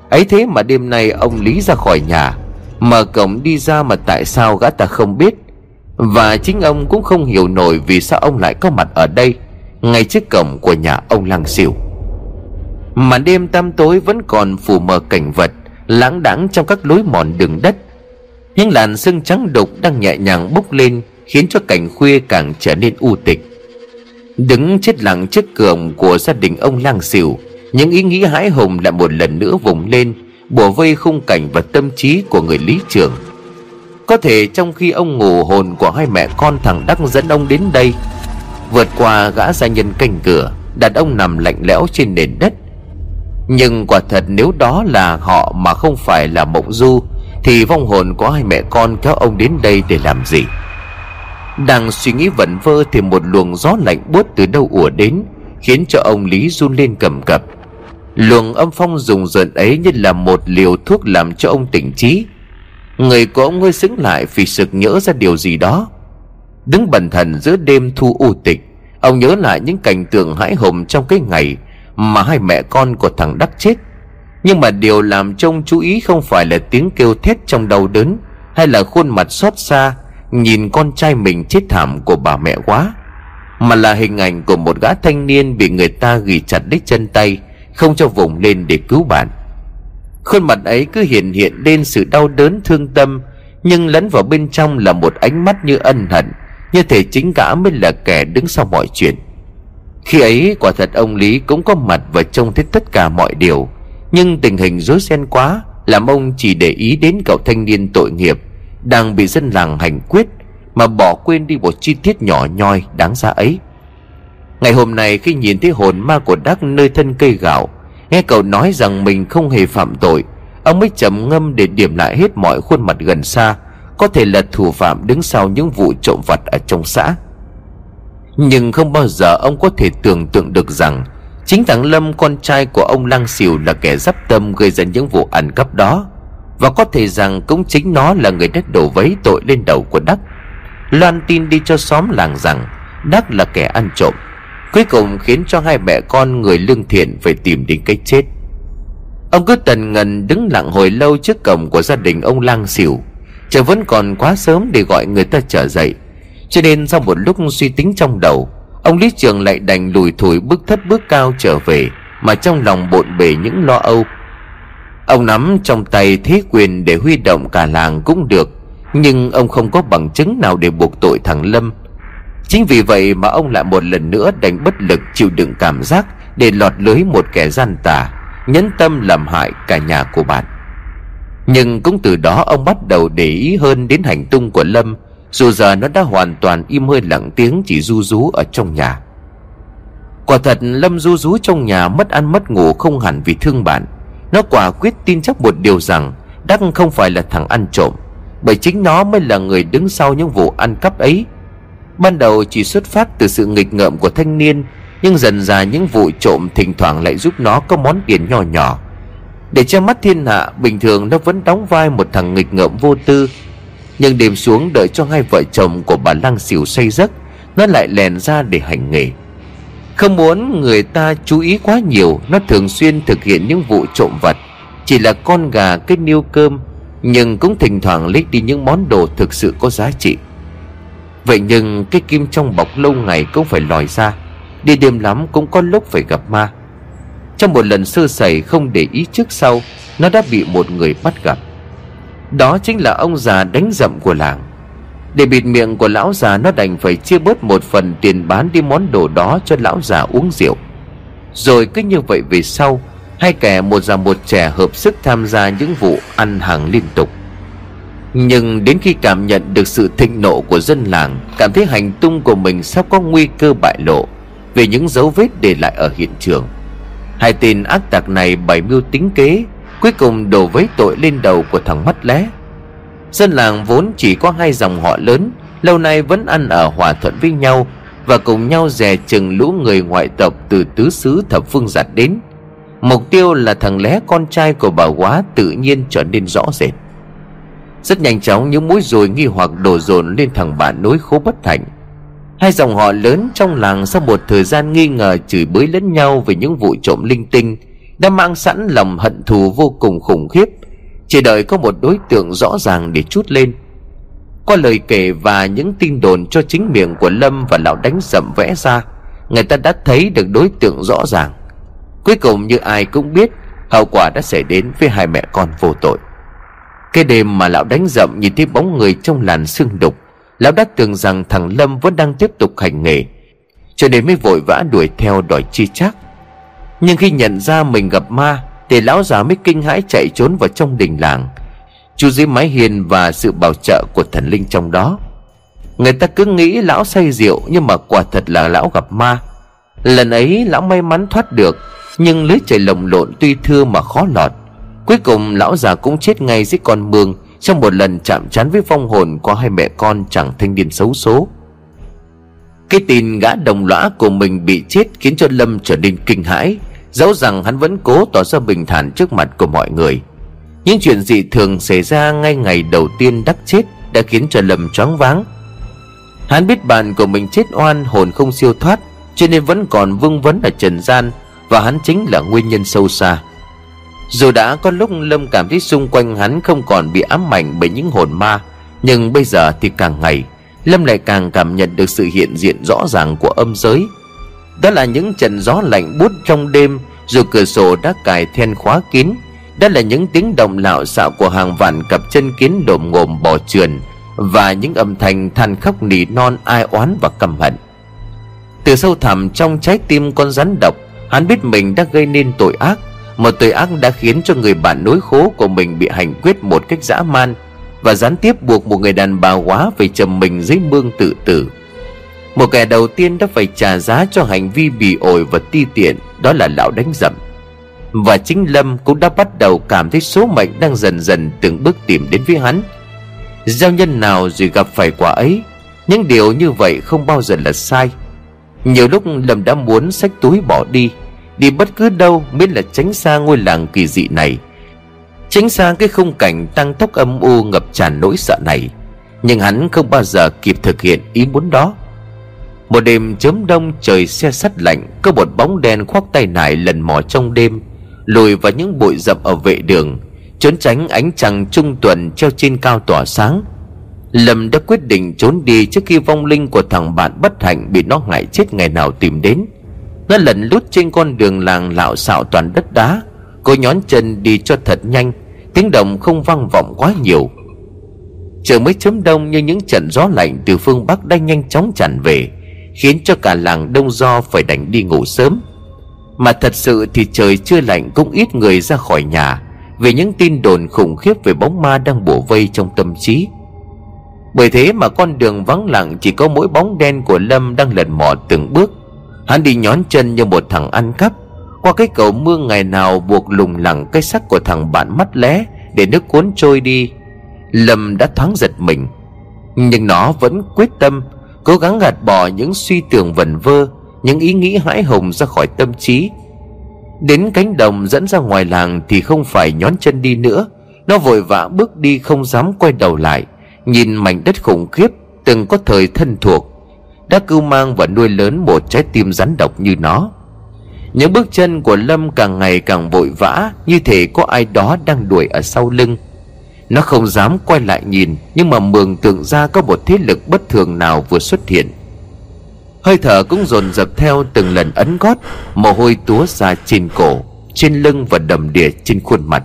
Ấy thế mà đêm nay ông lý ra khỏi nhà, Mở cổng đi ra mà tại sao gã ta không biết? Và chính ông cũng không hiểu nổi Vì sao ông lại có mặt ở đây, Ngay trước cổng của nhà ông Lăng Xỉu mà đêm tăm tối vẫn còn phủ mờ cảnh vật láng đãng trong các lối mòn đường đất. Những làn sương trắng đục đang nhẹ nhàng bốc lên, Khiến cho cảnh khuya càng trở nên u tịch. Đứng chết lặng trước cửa của gia đình ông lang xỉu Những ý nghĩ hãi hùng lại một lần nữa vùng lên, Bùa vây khung cảnh và tâm trí của người lý trưởng. Có thể trong khi ông ngủ hồn của hai mẹ con thằng Đắc dẫn ông đến đây, Vượt qua gã gia nhân canh cửa, Đặt ông nằm lạnh lẽo trên nền đất nhưng quả thật nếu đó là họ mà không phải là mộng du, Thì vong hồn của hai mẹ con kéo ông đến đây để làm gì? Đang suy nghĩ vẩn vơ thì một luồng gió lạnh buốt từ đâu ùa đến, Khiến cho ông Lý run lên cầm cập. Luồng âm phong rùng rợn ấy như là một liều thuốc làm cho ông tỉnh trí. Người của ông hơi sững lại vì sực nhớ ra điều gì đó. Đứng bần thần giữa đêm thu u tịch, Ông nhớ lại những cảnh tượng hãi hùng trong cái ngày mà hai mẹ con của thằng Đắc chết. Nhưng mà điều làm trông chú ý không phải là tiếng kêu thét trong đau đớn Hay là khuôn mặt xót xa, Nhìn con trai mình chết thảm của bà mẹ quá, Mà là hình ảnh của một gã thanh niên Bị người ta ghi chặt đích chân tay, Không cho vùng lên để cứu bạn. Khuôn mặt ấy cứ hiện hiện lên sự đau đớn thương tâm, Nhưng lẫn vào bên trong là một ánh mắt như ân hận, Như thể chính gã mới là kẻ đứng sau mọi chuyện. Khi ấy, quả thật ông Lý cũng có mặt và trông thấy tất cả mọi điều. Nhưng tình hình rối ren quá, Làm ông chỉ để ý đến cậu thanh niên tội nghiệp đang bị dân làng hành quyết mà bỏ quên đi một chi tiết nhỏ nhoi đáng giá ấy. Ngày hôm nay khi nhìn thấy hồn ma của đắc nơi thân cây gạo, nghe cậu nói rằng mình không hề phạm tội, ông mới trầm ngâm để điểm lại hết mọi khuôn mặt gần xa, có thể là thủ phạm đứng sau những vụ trộm vặt ở trong xã nhưng không bao giờ ông có thể tưởng tượng được rằng chính thằng lâm, con trai của ông lang xỉu là kẻ giáp tâm gây ra những vụ ăn cắp đó. Và có thể rằng cũng chính nó là người đã đổ vấy tội lên đầu của Đắc. Loan tin đi cho xóm làng rằng Đắc là kẻ ăn trộm, Cuối cùng khiến cho hai mẹ con người lương thiện phải tìm đến cái chết. Ông cứ tần ngần đứng lặng hồi lâu trước cổng của gia đình ông lang xỉu Trời vẫn còn quá sớm để gọi người ta trở dậy. Cho nên sau một lúc suy tính trong đầu, Ông Lý Trường lại đành lùi thủi bước thất bước cao trở về, Mà trong lòng bộn bề những lo âu. Ông nắm trong tay thế quyền để huy động cả làng cũng được, Nhưng ông không có bằng chứng nào để buộc tội thằng Lâm. Chính vì vậy mà ông lại một lần nữa đành bất lực chịu đựng cảm giác Để lọt lưới một kẻ gian tà Nhấn tâm làm hại cả nhà của bạn. Nhưng cũng từ đó ông bắt đầu để ý hơn đến hành tung của Lâm dù giờ nó đã hoàn toàn im hơi lặng tiếng chỉ du rú ở trong nhà. Quả thật, Lâm du rú trong nhà mất ăn mất ngủ không hẳn vì thương bạn. Nó quả quyết tin chắc một điều rằng, Đắc không phải là thằng ăn trộm, Bởi chính nó mới là người đứng sau những vụ ăn cắp ấy. Ban đầu chỉ xuất phát từ sự nghịch ngợm của thanh niên, Nhưng dần ra những vụ trộm thỉnh thoảng lại giúp nó có món tiền nhỏ nhỏ. Để che mắt thiên hạ, Bình thường nó vẫn đóng vai một thằng nghịch ngợm vô tư nhưng đêm xuống đợi cho hai vợ chồng của bà Lăng xỉu say giấc, Nó lại lèn ra để hành nghề. Không muốn người ta chú ý quá nhiều, Nó thường xuyên thực hiện những vụ trộm vật Chỉ là con gà cái niêu cơm, Nhưng cũng thỉnh thoảng lấy đi những món đồ thực sự có giá trị. Vậy nhưng cái kim trong bọc lâu ngày cũng phải lòi ra, Đi đêm lắm cũng có lúc phải gặp ma. Trong một lần sơ sẩy không để ý trước sau, Nó đã bị một người bắt gặp. Đó chính là ông già đánh dậm của làng. Để bịt miệng của lão già, nó đành phải chia bớt một phần tiền bán đi món đồ đó cho lão già uống rượu. Rồi cứ như vậy về sau, Hai kẻ một già một trẻ hợp sức tham gia những vụ ăn hàng liên tục. Nhưng đến khi cảm nhận được sự thịnh nộ của dân làng, Cảm thấy hành tung của mình sắp có nguy cơ bại lộ Về những dấu vết để lại ở hiện trường. Hai tên ác tặc này bày mưu tính kế Cuối cùng đổ với tội lên đầu của thằng mắt lé. Dân làng vốn chỉ có hai dòng họ lớn, Lâu nay vẫn ăn ở hòa thuận với nhau Và cùng nhau dè chừng lũ người ngoại tộc Từ tứ xứ thập phương giặt đến. Mục tiêu là thằng lé con trai của bà quá Tự nhiên trở nên rõ rệt. Rất nhanh chóng những mũi rồi nghi hoặc đổ dồn lên thằng bạn nối khố bất thành. Hai dòng họ lớn trong làng sau một thời gian nghi ngờ chửi bới lẫn nhau về những vụ trộm linh tinh đã mang sẵn lòng hận thù vô cùng khủng khiếp. Chỉ đợi có một đối tượng rõ ràng để chút lên. Qua lời kể và những tin đồn cho chính miệng của Lâm và lão đánh sầm vẽ ra, Người ta đã thấy được đối tượng rõ ràng. Cuối cùng như ai cũng biết, Hậu quả đã xảy đến với hai mẹ con vô tội. Cái đêm mà lão đánh rậm nhìn thấy bóng người trong làn sương đục, Lão đã tưởng rằng thằng Lâm vẫn đang tiếp tục hành nghề, Cho nên mới vội vã đuổi theo đòi chi chắc nhưng khi nhận ra mình gặp ma, Thì lão già mới kinh hãi chạy trốn vào trong đình làng. Chú dưới mái hiền và sự bảo trợ của thần linh trong đó. Người ta cứ nghĩ lão say rượu, Nhưng mà quả thật là lão gặp ma. Lần ấy lão may mắn thoát được, Nhưng lưới trời lồng lộn tuy thưa mà khó lọt. Cuối cùng lão già cũng chết ngay dưới con mương, Trong một lần chạm trán với vong hồn Của hai mẹ con chẳng thanh niên xấu số Cái tin gã đồng lõa của mình bị chết Khiến cho Lâm trở nên kinh hãi. Dẫu rằng hắn vẫn cố tỏ ra bình thản trước mặt của mọi người Những chuyện dị thường xảy ra ngay ngày đầu tiên đắc chết Đã khiến cho Lâm choáng váng. Hắn biết bạn của mình chết oan, hồn không siêu thoát, Cho nên vẫn còn vương vấn ở trần gian, Và hắn chính là nguyên nhân sâu xa. Dù đã có lúc Lâm cảm thấy xung quanh hắn không còn bị ám ảnh bởi những hồn ma, Nhưng bây giờ thì càng ngày, Lâm lại càng cảm nhận được sự hiện diện rõ ràng của âm giới. Đó là những trận gió lạnh buốt trong đêm, Dù cửa sổ đã cài then khóa kín. Đó là những tiếng động lạo xạo của hàng vạn cặp chân kiến đồm ngồm bò trườn, và những âm thanh than khóc nỉ non, ai oán và căm hận. Từ sâu thẳm trong trái tim con rắn độc, hắn biết mình đã gây nên tội ác, một tội ác đã khiến cho người bạn nối khố của mình bị hành quyết một cách dã man, và gián tiếp buộc một người đàn bà quá phải trầm mình dưới mương tự tử một kẻ đầu tiên đã phải trả giá cho hành vi bị ổi và ti tiện, đó là lão đánh dậm và chính lâm cũng đã bắt đầu cảm thấy số mệnh đang dần dần từng bước tìm đến với hắn. Giao nhân nào rồi gặp phải quả ấy, Những điều như vậy không bao giờ là sai. Nhiều lúc Lâm đã muốn xách túi bỏ đi Đi bất cứ đâu miễn là tránh xa ngôi làng kỳ dị này. Tránh xa cái khung cảnh tăng tốc âm u ngập tràn nỗi sợ này. Nhưng hắn không bao giờ kịp thực hiện ý muốn đó. Một đêm chớm đông trời xe sắt lạnh, Có một bóng đen khoác tay nải lần mò trong đêm, Lùi vào những bụi rậm ở vệ đường, trốn tránh ánh trăng trung tuần treo trên cao tỏa sáng. Lâm đã quyết định trốn đi trước khi vong linh của thằng bạn bất hạnh bị nó ngại chết ngày nào tìm đến. Nó lần lút trên con đường làng lạo xạo toàn đất đá cô nhón chân đi cho thật nhanh, tiếng động không vang vọng quá nhiều. Trời mới chớm đông như những trận gió lạnh từ phương bắc đang nhanh chóng tràn về khiến cho cả làng đông do phải đành đi ngủ sớm. Mà thật sự thì trời chưa lạnh cũng ít người ra khỏi nhà, vì những tin đồn khủng khiếp về bóng ma đang bủa vây trong tâm trí. Bởi thế mà con đường vắng lặng chỉ có mỗi bóng đen của lâm đang lần mò từng bước. Hắn đi nhón chân như một thằng ăn cắp, qua cái cầu mương ngày nào buộc lùng lẳng cái xác của thằng bạn mắt lé để nước cuốn trôi đi. Lâm đã thoáng giật mình, nhưng nó vẫn quyết tâm cố gắng gạt bỏ những suy tưởng vẩn vơ, những ý nghĩ hãi hùng ra khỏi tâm trí. Đến cánh đồng dẫn ra ngoài làng Thì không phải nhón chân đi nữa. Nó vội vã bước đi không dám quay đầu lại, Nhìn mảnh đất khủng khiếp Từng có thời thân thuộc. Đã cưu mang và nuôi lớn một trái tim rắn độc như nó. Những bước chân của Lâm càng ngày càng vội vã, Như thể có ai đó đang đuổi ở sau lưng. Nó không dám quay lại nhìn, Nhưng mà mường tượng ra có một thế lực bất thường nào vừa xuất hiện. Hơi thở cũng dồn dập theo từng lần ấn gót, Mồ hôi túa ra trên cổ, Trên lưng và đầm đìa trên khuôn mặt.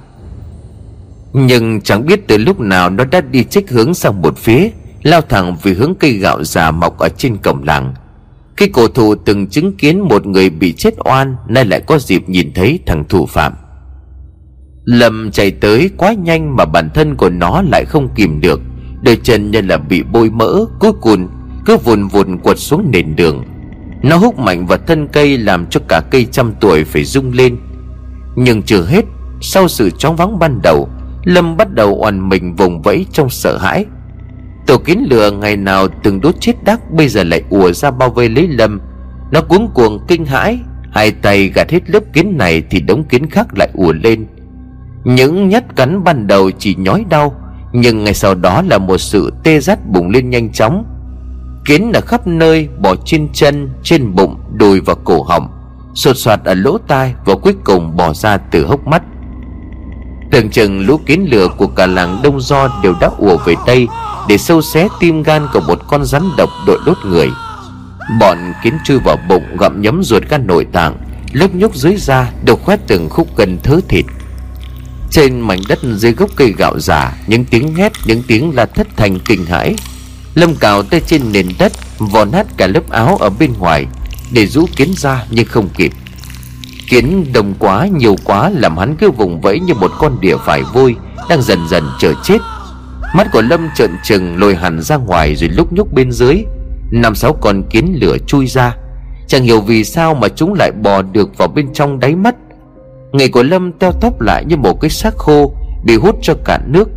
Nhưng chẳng biết từ lúc nào Nó đã đi trích hướng sang một phía, Lao thẳng về hướng cây gạo già mọc ở trên cổng làng. Khi cổ thụ từng chứng kiến một người bị chết oan, Nay lại có dịp nhìn thấy thằng thủ phạm. Lâm chạy tới quá nhanh mà bản thân của nó lại không kìm được. Đôi chân như là bị bôi mỡ Cuối cùng cứ vùn vùn quật xuống nền đường. Nó hút mạnh vào thân cây làm cho cả cây trăm tuổi phải rung lên. Nhưng chưa hết, sau sự chóng vắng ban đầu, lâm bắt đầu oằn mình vùng vẫy trong sợ hãi. Tổ kiến lửa ngày nào từng đốt chết đắc bây giờ lại ùa ra bao vây lấy lâm. Nó cuống cuồng kinh hãi, hai tay gạt hết lớp kiến này thì đống kiến khác lại ùa lên những nhát cắn ban đầu chỉ nhói đau, nhưng ngày sau đó là một sự tê rát bùng lên nhanh chóng. Kiến ở khắp nơi bò trên chân, trên bụng, đùi và cổ họng, sột soạt ở lỗ tai và cuối cùng bò ra từ hốc mắt. Tưởng chừng lũ kiến lửa của cả làng Đông Do đều đã ùa về đây Để sâu xé tim gan của một con rắn độc đội đốt người. Bọn kiến chui vào bụng gặm nhấm ruột gan nội tạng, Lớp nhúc dưới da đều khoét từng khúc gần thớ thịt. Trên mảnh đất dưới gốc cây gạo già Những tiếng hét, những tiếng la thất thành kinh hãi. Lâm cào tay trên nền đất Vò nát cả lớp áo ở bên ngoài Để rũ kiến ra nhưng không kịp. Kiến đông quá nhiều quá Làm hắn cứ vùng vẫy như một con đỉa phải vôi Đang dần dần chờ chết. Mắt của Lâm trợn trừng lồi hẳn ra ngoài Rồi lúc nhúc bên dưới. Năm sáu con kiến lửa chui ra. Chẳng hiểu vì sao mà chúng lại bò được vào bên trong đáy mắt người của Lâm teo tóc lại như một cái xác khô, Bị hút cho cạn nước.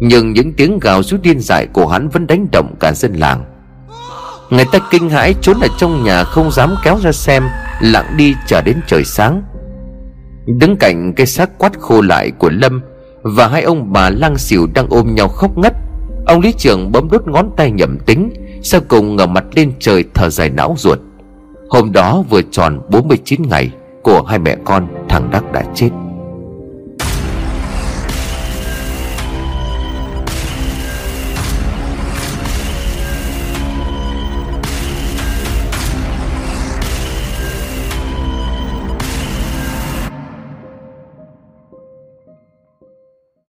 Nhưng những tiếng gào rú điên dại của hắn vẫn đánh động cả dân làng. Người ta kinh hãi trốn ở trong nhà không dám kéo ra xem, Lặng đi chờ đến trời sáng. Đứng cạnh cái xác quát khô lại của Lâm Và hai ông bà lang xỉu đang ôm nhau khóc ngất, Ông lý trưởng bấm đốt ngón tay nhầm tính, Sau cùng ngẩng mặt lên trời thở dài não ruột. Hôm đó vừa tròn 49 ngày. Của hai mẹ con thằng Đắc đã chết.